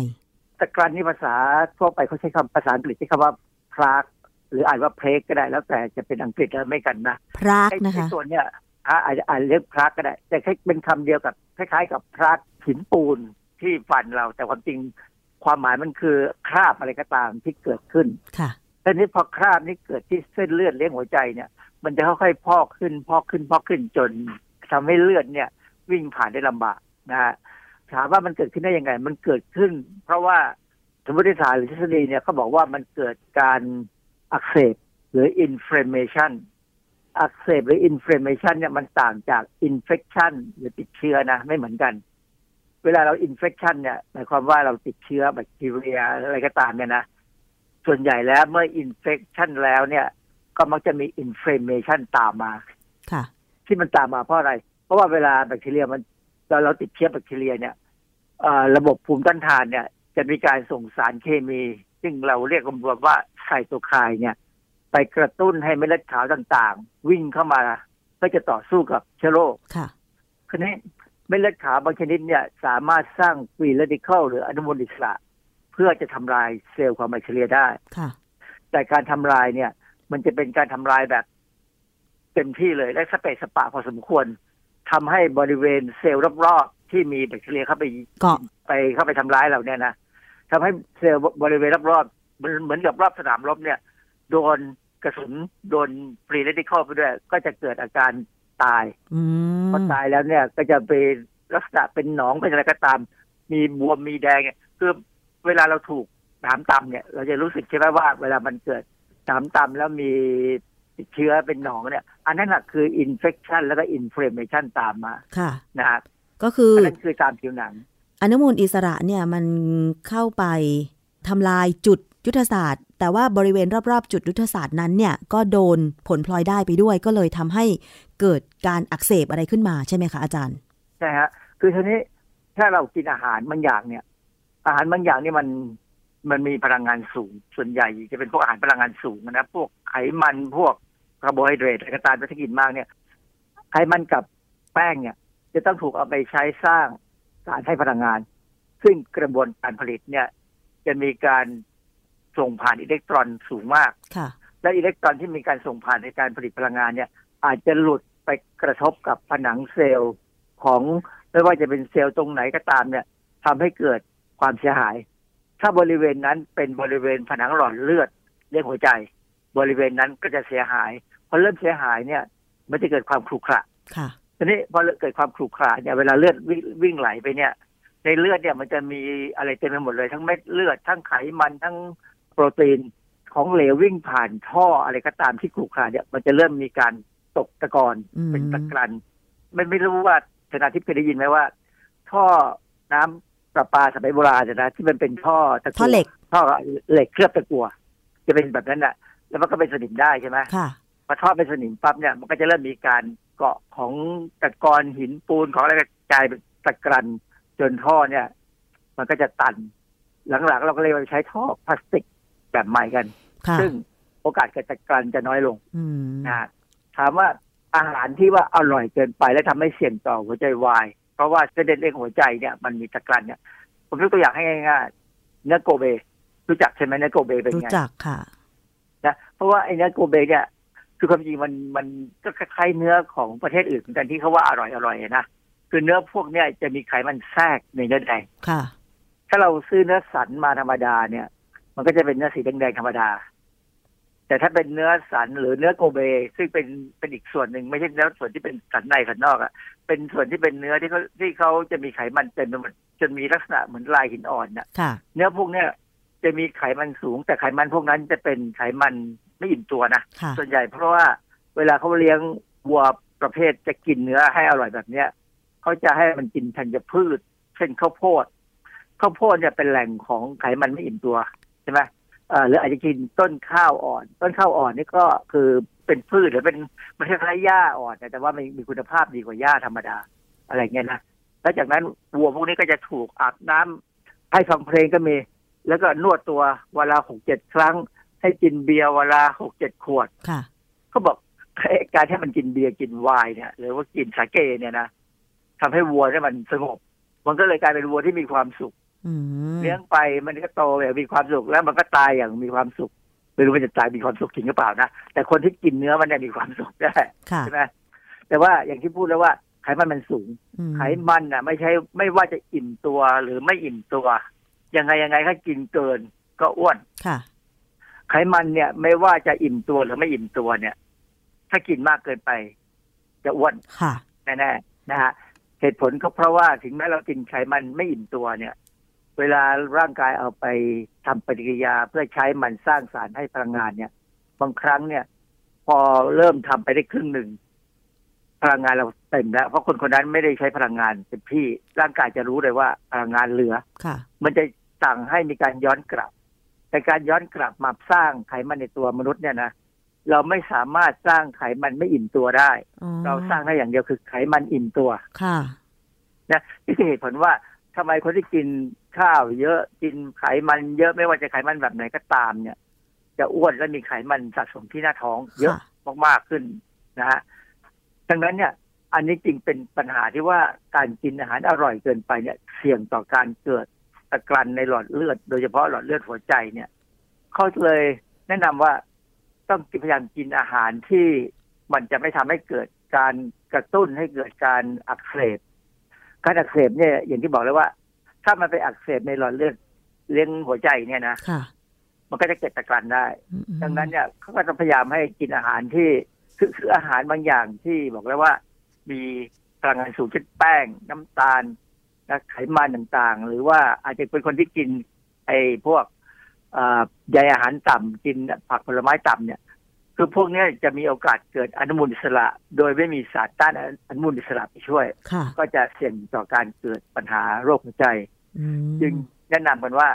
ตะกรันนี่ภาษาทั่วไปเขาใช้คำภาษาอังกฤษใช้คำว่าพราก หรืออ่านว่าเพลกก็ได้แล้วแต่จะเป็นอังกฤษแล้วไม่กันนะพรากไอ้นะคะไอ้ส่วนเนี้ยอ่าอาจจะอ่านเรียกพรากก็ได้ แต่แค่เป็นคำเดียวกับคล้ายๆ กับพรากหินปูนที่ฟันเรา แต่ความจริงความหมายมันคือคราบอะไรก็ตามที่เกิดขึ้นค่ะแต่นี้พอคราบนี้เกิดที่เส้นเลือดเลี้ยงหัวใจเนี่ย มันจะค่อยๆพอกขึ้น พอกขึ้น พอกขึ้นจนทำให้เลือดเนี่ย วิ่งผ่านได้ลำบากนะฮะถามว่ามันเกิดขึ้นได้ยังไง มันเกิดขึ้น เพราะว่าสมมติฐานหรือทฤษฎีเนี่ยเขาบอกว่ามันเกิดการ อักเสบหรือ inflammation อักเสบหรือ inflammation เนี่ยมันต่างจาก infection หรือติดเชื้อนะ ไม่เหมือนกัน เวลาเรา infection เนี่ยหมายความว่าเราติดเชื้อแบคทีเรียอะไรก็ตามเนี่ยนะส่วนใหญ่แล้วเมื่อ infection แล้วเนี่ย ก็มักจะมี inflammation ตามมาค่ะ ที่มันตามมาเพราะอะไร เพราะว่าเวลาแบคทีเรียมันเราเราติดเชื้อแบคทีเรียเนี่ยเอ่อระบบภูมิต้านทานเนี่ย จะมีการส่งสารเคมี ซึ่งเราเรียกรวมๆว่าไซโตไคน์เนี่ย ไปกระตุ้นให้เม็ดเลือดขาวต่างๆ วิ่งเข้ามาเพื่อจะต่อสู้กับเชื้อโรคค่ะคราวนี้เม็ดเลือดขาวบางชนิดเนี่ยสามารถสร้าง free radical หรืออนุมูลอิสระเพื่อจะทำลายเซลล์ของแบคทีเรียได้ค่ะ แต่การทำลายเนี่ย มันจะเป็นการทำลายแบบ เต็มที่เลยและสะเปะสะปะพอสมควรทำให้บริเวณเซลล์รอบๆที่มีแบคทีเรียเข้าไปเกาะไปเข้าไปทำร้ายเราเนี่ยนะ ทำให้เซลล์บริเวณรอบๆมันเหมือนกับรอบสนามรบเนี่ย โดนกระสุนโดน free radical ไปด้วย ก็จะเกิดอาการตายอืมพอตายแล้วเนี่ย ก็จะเป็นลักษณะเป็นหนองเป็นอะไรก็ตาม มีบวมมีแดงเนี่ยคือเวลาเราถูกหนามตำเนี่ย เราจะรู้สึกใช่ไหมว่า เวลามันเกิดหนามตำแล้วมีติดเชื้อเป็นหนองเนี่ย อันนั้นแหละคืออินเฟ t ชันแล้วก็อินฟล m มชันตามมา ค่ะนะฮะก็คืออันนั้นคือตามผิวหนัง อนุมูลอิสระเนี่ยมันเข้าไปทำลายจุดยุทธศาสตร์ แต่ว่าบริเวณรอบๆ จุดยุทธศาสตร์นั้นเนี่ยก็โดนผลพลอยได้ไปด้วย ก็เลยทำให้เกิดการอักเสบอะไรขึ้นมาใช่ไหมคะอาจารย์ใช่ฮะคือทีนี้ถ้าเรากินอาหารบางอย่างเนี่ย อาหารบางอย่างนี่มันมันมีพลังงานสูง ส่วนใหญ่จะเป็นพวกอาหารพลังงานสูงนะพวกไขมันพวกคาร์โบไฮเดรตอะไรก็ตามถ้ากินมากเนี่ย ไขมันกับแป้งเนี่ย จะต้องถูกเอาไปใช้สร้าง สารให้พลังงาน ซึ่งกระบวนการผลิตเนี่ย จะมีการส่งผ่านอิเล็กตรอนสูงมากค่ะและอิเล็กตรอนที่มีการส่งผ่านในการผลิตพลังงานเนี่ย อาจจะหลุดไปกระทบกับผนังเซลล์ของไม่ว่าจะเป็นเซลล์ตรงไหนก็ตามเนี่ยทำให้เกิดความเสียหาย ถ้าบริเวณนั้นเป็นบริเวณผนังหลอดเลือดเลี้ยงหัวใจ บริเวณนั้นก็จะเสียหายพอเริ่มเสียหายเนี่ย มันจะเกิดความขรุขระค่ะ ทีนี้พอเกิดความขรุขระเนี่ยเวลาเลือดวิ่งวิ่งไหลไปเนี่ย ในเลือดเนี่ยมันจะมีอะไรเต็มไปหมดเลย ทั้งเม็ดเลือด ทั้งไขมันทั้งโปรตีนของเหลววิ่งผ่านท่ออะไรก็ตามที่ขรุขระเนี่ย มันจะเริ่มมีการตกตะกอนอืมเป็นตะกรันไม่ไม่รู้ว่าชนาทิพย์เคยได้ยินไหมว่า ท่อน้ำประปาสมัยโบราณเนี่ยนะที่มันเป็นท่อตะกั่วท่อเหล็กท่อเหล็กเคลือบตะกั่วจะเป็นแบบนั้นแหละแล้วมันก็เป็นสนิมได้ใช่ไหมค่ะพอท่อเป็นสนิมปั๊บเนี่ยมันก็จะเริ่มมีการ เกาะของตะกอนหินปูนของอะไรกระจายเป็นตะกรันจนท่อเนี่ย มันก็จะตัน หลังๆ เราก็เลยใช้ท่อพลาสติกแบบใหม่กัน ซึ่งโอกาสเกิดตะกรันจะน้อยลงนะถามว่าอาหารที่ว่าอร่อยเกินไปและทำให้เสี่ยงต่อหัวใจวาย เพราะว่าเส้นเลือดหัวใจเนี่ยมันมีตะกรันเนี่ยผมยกตัวอย่างให้ง่ายๆเนื้อโกเบรู้จักใช่ไหมเนื้อโกเบเป็นไงรู้จักค่ะนะเพราะว่าไอ้เนื้อโกเบเนี่ย คือความจริงมันมันก็คล้ายๆเนื้อของประเทศอื่นเหมือนกันที่เขาว่าอร่อยอร่อยนะคือเนื้อพวกเนี้ยจะมีไขมันแทรกในเนื้อแดงค่ะ ถ้าเราซื้อเนื้อสันมาธรรมดาเนี่ย มันก็จะเป็นเนื้อสีแดงๆธรรมดา แต่ถ้าเป็นเนื้อสันหรือเนื้อโกเบ ซึ่งเป็นเป็นอีกส่วนหนึ่งไม่ใช่เนื้อส่วนที่เป็นสันในสันนอกอะเป็นส่วนที่เป็นเนื้อที่เขาที่เขาจะมีไขมันเต็มไปหมดจนมีลักษณะเหมือนลายหินอ่อนน่ะเนื้อพวกเนี้ยจะมีไขมันสูง แต่ไขมันพวกนั้นจะเป็นไขมัน ไม่อิ่มตัวนะส่วนใหญ่เพราะว่าเวลาเขาเลี้ยงวัวประเภทจะกินเนื้อให้อร่อยแบบเนี้ยเขาจะให้มันกินธัญพืช เช่นข้าวโพดข้าวโพดเนี่ยเป็นแหล่งของไขมันไม่อิ่มตัวใช่ไหมเออหรืออาจจะกินต้นข้าวอ่อน ต้นข้าวอ่อนนี่ก็คือเป็นพืชหรือเป็นมันคล้ายๆหญ้าอ่อนแต่ว่ามันมีคุณภาพดีกว่าหญ้าธรรมดา อะไรเงี้ยนะแล้วจากนั้นวัวพวกนี้ก็จะถูกอาบน้ำให้ฟังเพลงก็มี แล้วก็นวดตัวเวลาหกเจ็ดครั้ง ให้กินเบียร์เวลาหกเจ็ดขวดค่ะเขาบอกการที่มันกินเบียร์กินไวน์เนี่ยหรือว่ากินสาเกเนี่ยนะทำให้วัวเนี่ยมันสงบ มันก็เลยกลายเป็นวัวที่มีความสุขเลี้ยงไปมันก็โตแบบมีความสุขแล้วมันก็ตายอย่างมีความสุขไม่รู้ว่าจะตายมีความสุขจริงหรือเปล่านะแต่คนที่กินเนื้อมันเนี่ยมีความสุขได้ใช่ไหมแต่ว่าอย่างที่พูดแล้วว่าไขมันมันสูงไขมันอะ ไม่ใช่ไม่ว่าจะอิ่มตัวหรือไม่อิ่มตัวยังไงยังไงถ้ากินเกินก็อ้วนค่ะ ไขมันเนี่ยไม่ว่าจะอิ่มตัวหรือไม่อิ่มตัวเนี่ย ถ้ากินมากเกินไป จะอ้วนค่ะแน่ๆนะฮะเหตุผลก็เพราะว่าถึงแม้เรากินไขมันไม่อิ่มตัวเนี่ย เวลาร่างกายเอาไปทำปฏิกิริยาเพื่อใช้มันสร้างสารให้พลังงานเนี่ย บางครั้งเนี่ย พอเริ่มทำไปได้ครึ่งหนึ่งพลังงานเราเต็มแล้ว เพราะคนคนนั้นไม่ได้ใช้พลังงานเต็มที่ร่างกายจะรู้เลยว่าพลังงานเหลือค่ะ มันจะสั่งให้มีการย้อนกลับ แต่การย้อนกลับมาสร้างไขมันในตัวมนุษย์เนี่ยนะเราไม่สามารถสร้างไขมันไม่อิ่มตัวได้ เราสร้างได้อย่างเดียวคือไขมันอิ่มตัวค่ะนะนี่คือเหตุผลว่าทำไมคนที่กินข้าวเยอะกินไขมันเยอะไม่ว่าจะไขมันแบบไหนก็ตามเนี่ย จะอ้วนและมีไขมันสะสมที่หน้าท้อง เยอะมากๆขึ้นนะฮะดังนั้นเนี่ย อันนี้จริงเป็นปัญหาที่ว่าการกินอาหารอร่อยเกินไปเนี่ย เสี่ยงต่อการเกิด ตะกรันในหลอดเลือด โดยเฉพาะหลอดเลือดหัวใจเนี่ยเขาเลยแนะนำว่าต้องพยายามกินอาหารที่มันจะไม่ทำให้เกิดการกระตุ้นให้เกิดการอักเสบการอักเสบเนี่ยอย่างที่บอกเลยว่า ถ้ามันไปอักเสบในหลอดเลือดเลี้ยงหัวใจเนี่ยนะมันก็จะเกิดตะกรันได้ ดังนั้นเนี่ยเขาก็จะพยายามให้กินอาหารที่คือคืออาหารบางอย่างที่บอกแล้วว่า มีพลังงานสูงเช่นแป้งน้ำตาล นะไขมันต่างๆ หรือว่าอาจจะเป็นคนที่กิน ไอ้พวกใยอาหารต่ำกินผักผลไม้ต่ำเนี่ย คือพวกนี้จะมีโอกาสเกิดอนุมูลอิสระ โดยไม่มีสารต้านอนุมูลอิสระไปช่วย ก็จะเสี่ยงต่อการเกิดปัญหาโรคหัวใจจึงแนะนำกันว่า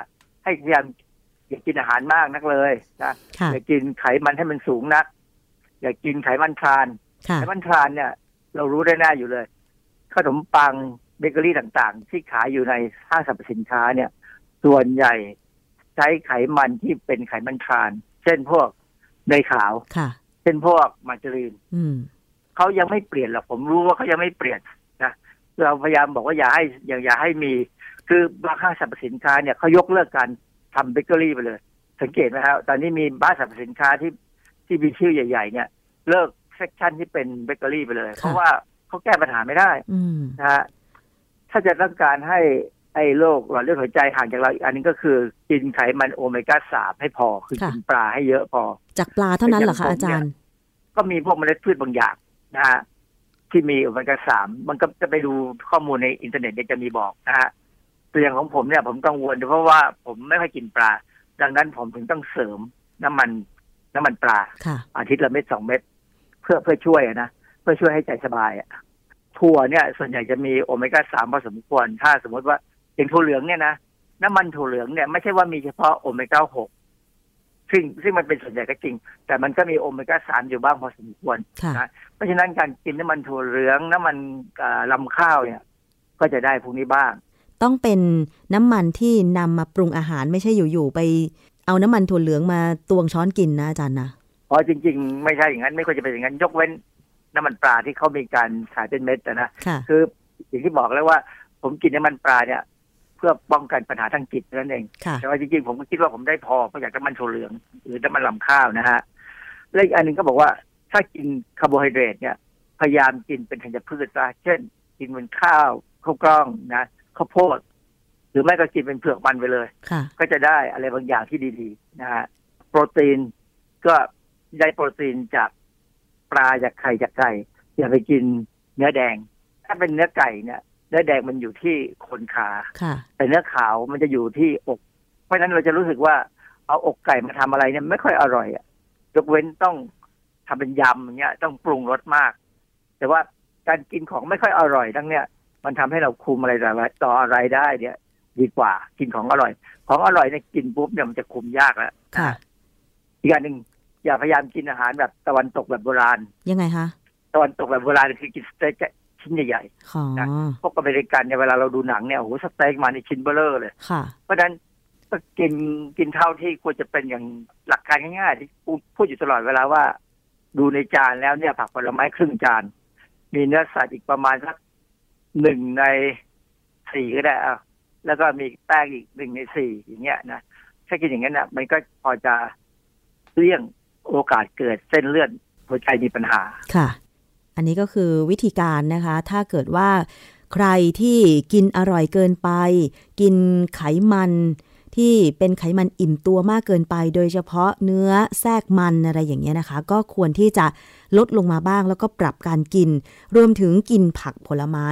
ให้พยายามอย่ากินอาหารมากนักเลยนะอย่ากินไขมันให้มันสูงนัก อย่ากินไขมันทรานไขมันทรานเนี่ย เรารู้ได้แน่อยู่เลยขนมปัง เบเกอรี่ต่างๆ ที่ขายอยู่ในห้างสรรพสินค้าเนี่ย ส่วนใหญ่ใช้ไขมันที่เป็นไขมันทรานส์ เช่นพวกเนยขาวค่ะ เช่นพวกมาการีนเขายังไม่เปลี่ยนหรอกผมรู้ว่าเขายังไม่เปลี่ยนนะเราพยายามบอกว่าอย่าให้อย่าอย่าให้มี คือบางห้างสรรพสินค้าเนี่ยเขายกเลิกการทำเบเกอรี่ไปเลย สังเกตไหมครับตอนนี้มีห้างสรรพสินค้าที่ที่มีชื่อใหญ่ ๆ เนี่ย เลิกsection ที่เป็นเบเกอรี่ไปเลย เพราะว่าเขาแก้ปัญหาไม่ได้นะฮะ ถ้าจะต้องการให้ไอ้โรคหลอดเลือดหัวใจห่างจากเราอีกอันนึงก็คือ กินไขมันโอเมก้าสามให้พอ คือกินปลาให้เยอะพอ จาจากปลาเท่านั้นเหรอคะอาจารย์ ก็มีพวกเมล็ดพืชบางอย่างนะฮะที่มีโอเมก้าสามมันก็จะไปดูข้อมูลในอินเทอร์เน็ตจะมีบอกนะฮะตัวอย่างของผมเนี่ยผมกังวลเพราะว่าผมไม่ค่อยกินปลา ดังนั้นผมถึงต้องเสริมน้ำมัน น้ำมันปลาอาทิตย์ละเม็ดสองเม็ดเพื่อเพื่อช่วยนะเพื่อช่วยให้ใจสบายอะ ถั่วเนี่ยส่วนใหญ่จะมีโอเมก้าสามพอสมควร ถ้าสมมติว่าอย่างถั่วเหลืองเนี่ยนะน้ำมันถั่วเหลืองเนี่ยไม่ใช่ว่ามีเฉพาะโอเมก้าหกซึ่งซึ่งมันเป็นส่วนใหญ่ก็จริง แต่มันก็มีโอเมก้าสามอยู่บ้างพอสมควรนะเพราะฉะนั้นการกินน้ำมันถั่วเหลืองน้ำมันรำข้าวเนี่ย ก็ก็จะได้พวกนี้บ้าง ต้องเป็นน้ำมันที่นำมาปรุงอาหารไม่ใช่อยู่ๆไป เอาน้ำมันถั่วเหลืองมาตวงช้อนกินนะอาจารย์นะอ๋อจริง ๆ ไม่ใช่อย่างนั้นไม่ควรจะเป็นอย่างนั้นยกเว้น น้ำมันปลาที่เขามีการขายเป็นเม็ดนะคืออย่างที่บอกแล้วว่า ผมกินน้ำมันปลาเนี่ยเพื่อป้องกันปัญหาทางจิตนั่นเองแต่ว่าจริงๆผมก็คิดว่าผมได้พอเพราะจากน้ำมันถั่วเหลือง หรือน้ำมันรำข้าวนะฮะและอีกอันหนึ่งก็บอกว่าถ้ากินคาร์โบไฮเดรตเนี่ย พยายามกินเป็นธัญพืชซะเช่น กินเป็นข้าวข้าวกล้องนะข้าวโพดหรือไม่ก็กินเป็นเผือกมันไปเลยก็จะได้อะไรบางอย่างที่ดีๆนะฮะโปรตีนก็ได้โปรตีนจาก ปลาจากไข่จากไก่อย่าไปกินเนื้อแดง ถ้าเป็นเนื้อไก่เนี่ยเนื้อแดงมันอยู่ที่ขนขาแต่เนื้อขาวมันจะอยู่ที่อก เพราะฉะนั้นเราจะรู้สึกว่าเอาอกไก่มาทำอะไรเนี่ยไม่ค่อยอร่อยอะยกเว้นต้องทำเป็นยำอย่างเงี้ย ต้องปรุงรสมาก แต่ว่าการกินของไม่ค่อยอร่อยทั้งเนี้ยมันทำให้เราคุมอะไรต่ออะไรได้เนี่ยดีกว่า กินของอร่อย ของอร่อยเนี่ยกินปุ๊บเนี่ยมันจะคุมยากแล้วอีกอย่างหนึ่ง อย่าพยายามกินอาหารแบบตะวันตกแบบโบราณ ยังไงคะตะวันตกแบบโบราณคือกินสเต็กชิ้นใหญ่ๆนะพวกอเมริกันเนี่ยเวลาเราดูหนังเนี่ยโอ้โหสเต็กมาในชิ้นเบ้อเร่อเลยเพราะฉะนั้นกินกินเท่าที่ควรจะเป็นอย่างหลักการง่ายๆที่พูดอยู่ตลอดเวลาว่า ดูในจานแล้วเนี่ยผักผลไม้ครึ่งจาน มีเนื้อสัตว์อีกประมาณสักหนึ่งในสี่ก็ได้อะแล้วก็มีแป้งอีกหนึ่งในสี่อย่างเงี้ยนะถ้ากินอย่างนั้นอะ มันก็พอจะเลี่ยง โอกาสเกิดเส้นเลือดหัวใจมีปัญหาค่ะ อันนี้ก็คือวิธีการนะคะ ถ้าเกิดว่าใครที่กินอร่อยเกินไป กินไขมันที่เป็นไขมันอิ่มตัวมากเกินไป โดยเฉพาะเนื้อแทรกมันอะไรอย่างเงี้ยนะคะ ก็ควรที่จะลดลงมาบ้างแล้วก็ปรับการกิน รวมถึงกินผักผลไม้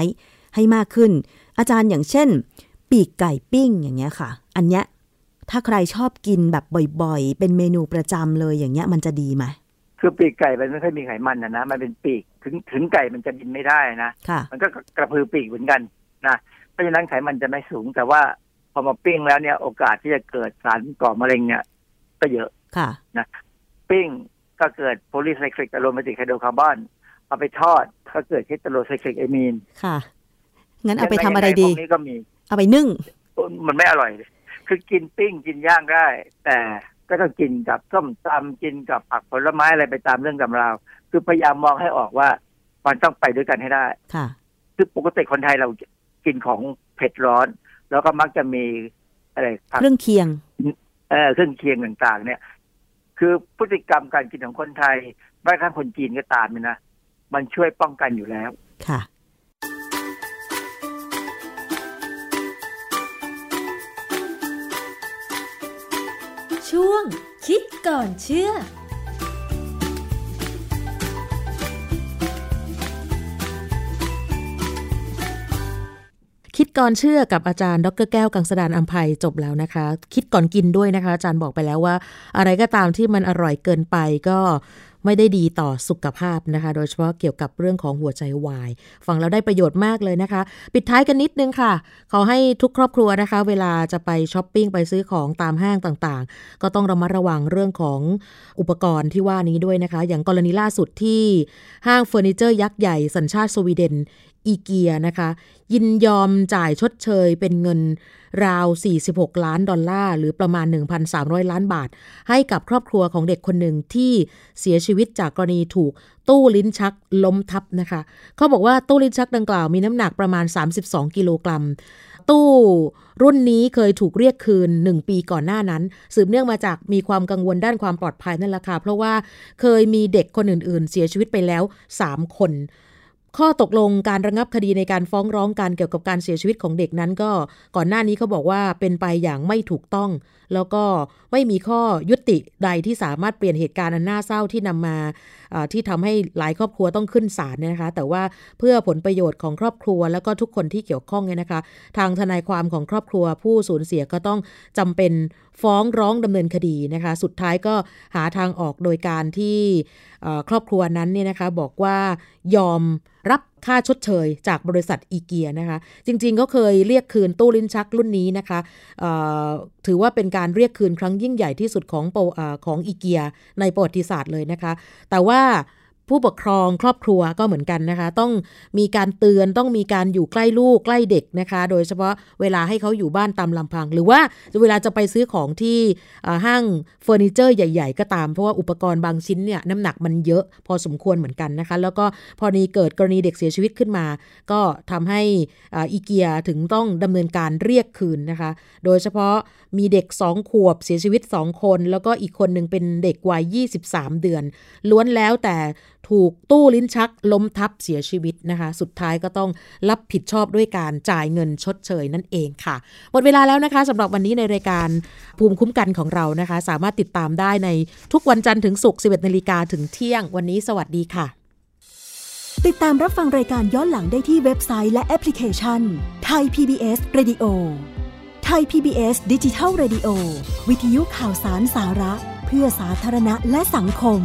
ให้มากขึ้น อาจารย์อย่างเช่น ปีกไก่ปิ้งอย่างเงี้ยค่ะ อันเนี้ย ถ้าใครชอบกินแบบบ่อยๆ เป็นเมนูประจำเลยอย่างเงี้ยมันจะดีไหมคือปีกไก่มันไม่ค่อยมีไขมันนะนะมันเป็นปีกถึงถึงไก่มันจะบินไม่ได้นะมันก็กระพือปีกเหมือนกันนะเพราะฉะนั้นไขมันจะไม่สูง แต่ว่าพอมาปิ้งแล้วเนี่ยโอกาสที่จะเกิดสารก่อมะเร็งเนี่ยก็เยอะค่ะนะปิ้งก็เกิดโพลีไซคลิกอะโรมาติกไฮโดรคาร์บอนเอาไปทอดก็เกิดเฮตโรไซคลิกเอมีนค่ะงั้นเอาไปทำอะไรดีนี้ก็มี เอาไปนึ่งมันไม่อร่อยเลย คือกินปิ้งกินย่างได้ แต่ก็ต้องกินกับส้มตำกินกับผักผลไม้อะไรไปตามเรื่องตำราวคือพยายามมองให้ออกว่ามันต้องไปด้วยกันให้ได้ค่ะ คือปกติคนไทยเรากินของเผ็ดร้อน แล้วก็มักจะมีอะไรเครื่องเคียงเออเครื่องเคียงต่างๆ เนี่ย คือพฤติกรรมการกินของคนไทยแม้กระทั่งคนจีนก็ตามเนี่ยนะมันช่วยป้องกันอยู่แล้ว ค่ะ ง คิดก่อนเชื่อคิดก่อนเชื่อกับอาจารย์ดรแก้วกังสดานอัมภัยจบแล้วนะคะ คิดก่อนกินด้วยนะคะ อาจารย์บอกไปแล้วว่า อะไรก็ตามที่มันอร่อยเกินไปก็ ไม่ได้ดีต่อสุขภาพนะคะ โดยเฉพาะเกี่ยวกับเรื่องของหัวใจวาย ฟังแล้วได้ประโยชน์มากเลยนะคะ ปิดท้ายกันนิดนึงค่ะ ขอให้ทุกครอบครัวนะคะ เวลาจะไปช้อปปิ้งไปซื้อของตามห้างต่างๆ ก็ต้องระมัดระวังเรื่องของอุปกรณ์ที่ว่านี้ด้วยนะคะ อย่างกรณีล่าสุดที่ห้างเฟอร์นิเจอร์ยักษ์ใหญ่สัญชาติสวีเดนอีเกียนะคะ ยินยอมจ่ายชดเชยเป็นเงิน ราว 46 ล้านดอลลาร์หรือประมาณ 1,300 ล้านบาท ให้กับครอบครัวของเด็กคนหนึ่งที่เสียชีวิตจากกรณีถูกตู้ลิ้นชักล้มทับนะคะ เขาบอกว่าตู้ลิ้นชักดังกล่าวมีน้ำหนักประมาณ 32 กิโลกรัม ตู้รุ่นนี้เคยถูกเรียกคืน 1 ปีก่อนหน้านั้น สืบเนื่องมาจากมีความกังวลด้านความปลอดภัยนั่นแหละค่ะเพราะว่าเคยมีเด็กคนอื่น ๆ เสียชีวิตไปแล้ว 3 คน ข้อตกลงการระงับคดีในการฟ้องร้องการเกี่ยวกับการเสียชีวิตของเด็กนั้นก็ก่อนหน้านี้เขาบอกว่าเป็นไปอย่างไม่ถูกต้อง แล้วก็ไม่มีข้อยุติใดที่สามารถเปลี่ยนเหตุการณ์อันน่าเศร้าที่นำมาที่ทำให้หลายครอบครัวต้องขึ้นศาลเนี่ยนะคะ แต่ว่าเพื่อผลประโยชน์ของครอบครัว แล้วก็ทุกคนที่เกี่ยวข้องเนี่ยนะคะ ทางทนายความของครอบครัวผู้สูญเสียก็ต้องจำเป็น ฟ้องร้องดำเนินคดีนะคะ สุดท้ายก็หาทางออกโดยการที่ครอบครัวนั้นเนี่ยนะคะบอกว่ายอมรับค่าชดเชยจากบริษัทอีเกียนะคะ จริงๆก็เคยเรียกคืนตู้ลิ้นชักรุ่นนี้นะคะถือว่าเป็นการเรียกคืนครั้งยิ่งใหญ่ที่สุดของของอีเกียในประวัติศาสตร์เลยนะคะ แต่ว่า ผู้ปกครองครอบครัวก็เหมือนกันนะคะ ต้องมีการเตือนต้องมีการอยู่ใกล้ลูกใกล้เด็กนะคะ โดยเฉพาะเวลาให้เขาอยู่บ้านตามลำพัง หรือว่าเวลาจะไปซื้อของที่ห้างเฟอร์นิเจอร์ใหญ่ ๆ ก็ตาม เพราะว่าอุปกรณ์บางชิ้นเนี่ยน้ำหนักมันเยอะพอสมควรเหมือนกันนะคะ แล้วก็พอนี้เกิดกรณีเด็กเสียชีวิตขึ้นมา ก็ทำให้อีเกียถึงต้องดำเนินการเรียกคืนนะคะ โดยเฉพาะมีเด็ก 2 ขวบเสียชีวิต 2 คน แล้วก็อีกคนหนึ่งเป็นเด็กวัย 23 เดือน ล้วนแล้วแต่ถูกตู้ลิ้นชักล้มทับเสียชีวิตนะคะ สุดท้ายก็ต้องรับผิดชอบด้วยการจ่ายเงินชดเชยนั่นเองค่ะ หมดเวลาแล้วนะคะสำหรับวันนี้ในรายการภูมิคุ้มกันของเรานะคะ สามารถติดตามได้ในทุกวันจันทร์ถึงศุกร์11นาฬิกาถึงเที่ยง วันนี้สวัสดีค่ะ ติดตามรับฟังรายการย้อนหลังได้ที่เว็บไซต์และแอปพลิเคชันไทย PBS Radio ไทย PBS ดิจิทัล Radio วิทยุข่าวสารสาระ เพื่อสาธารณะและสังคม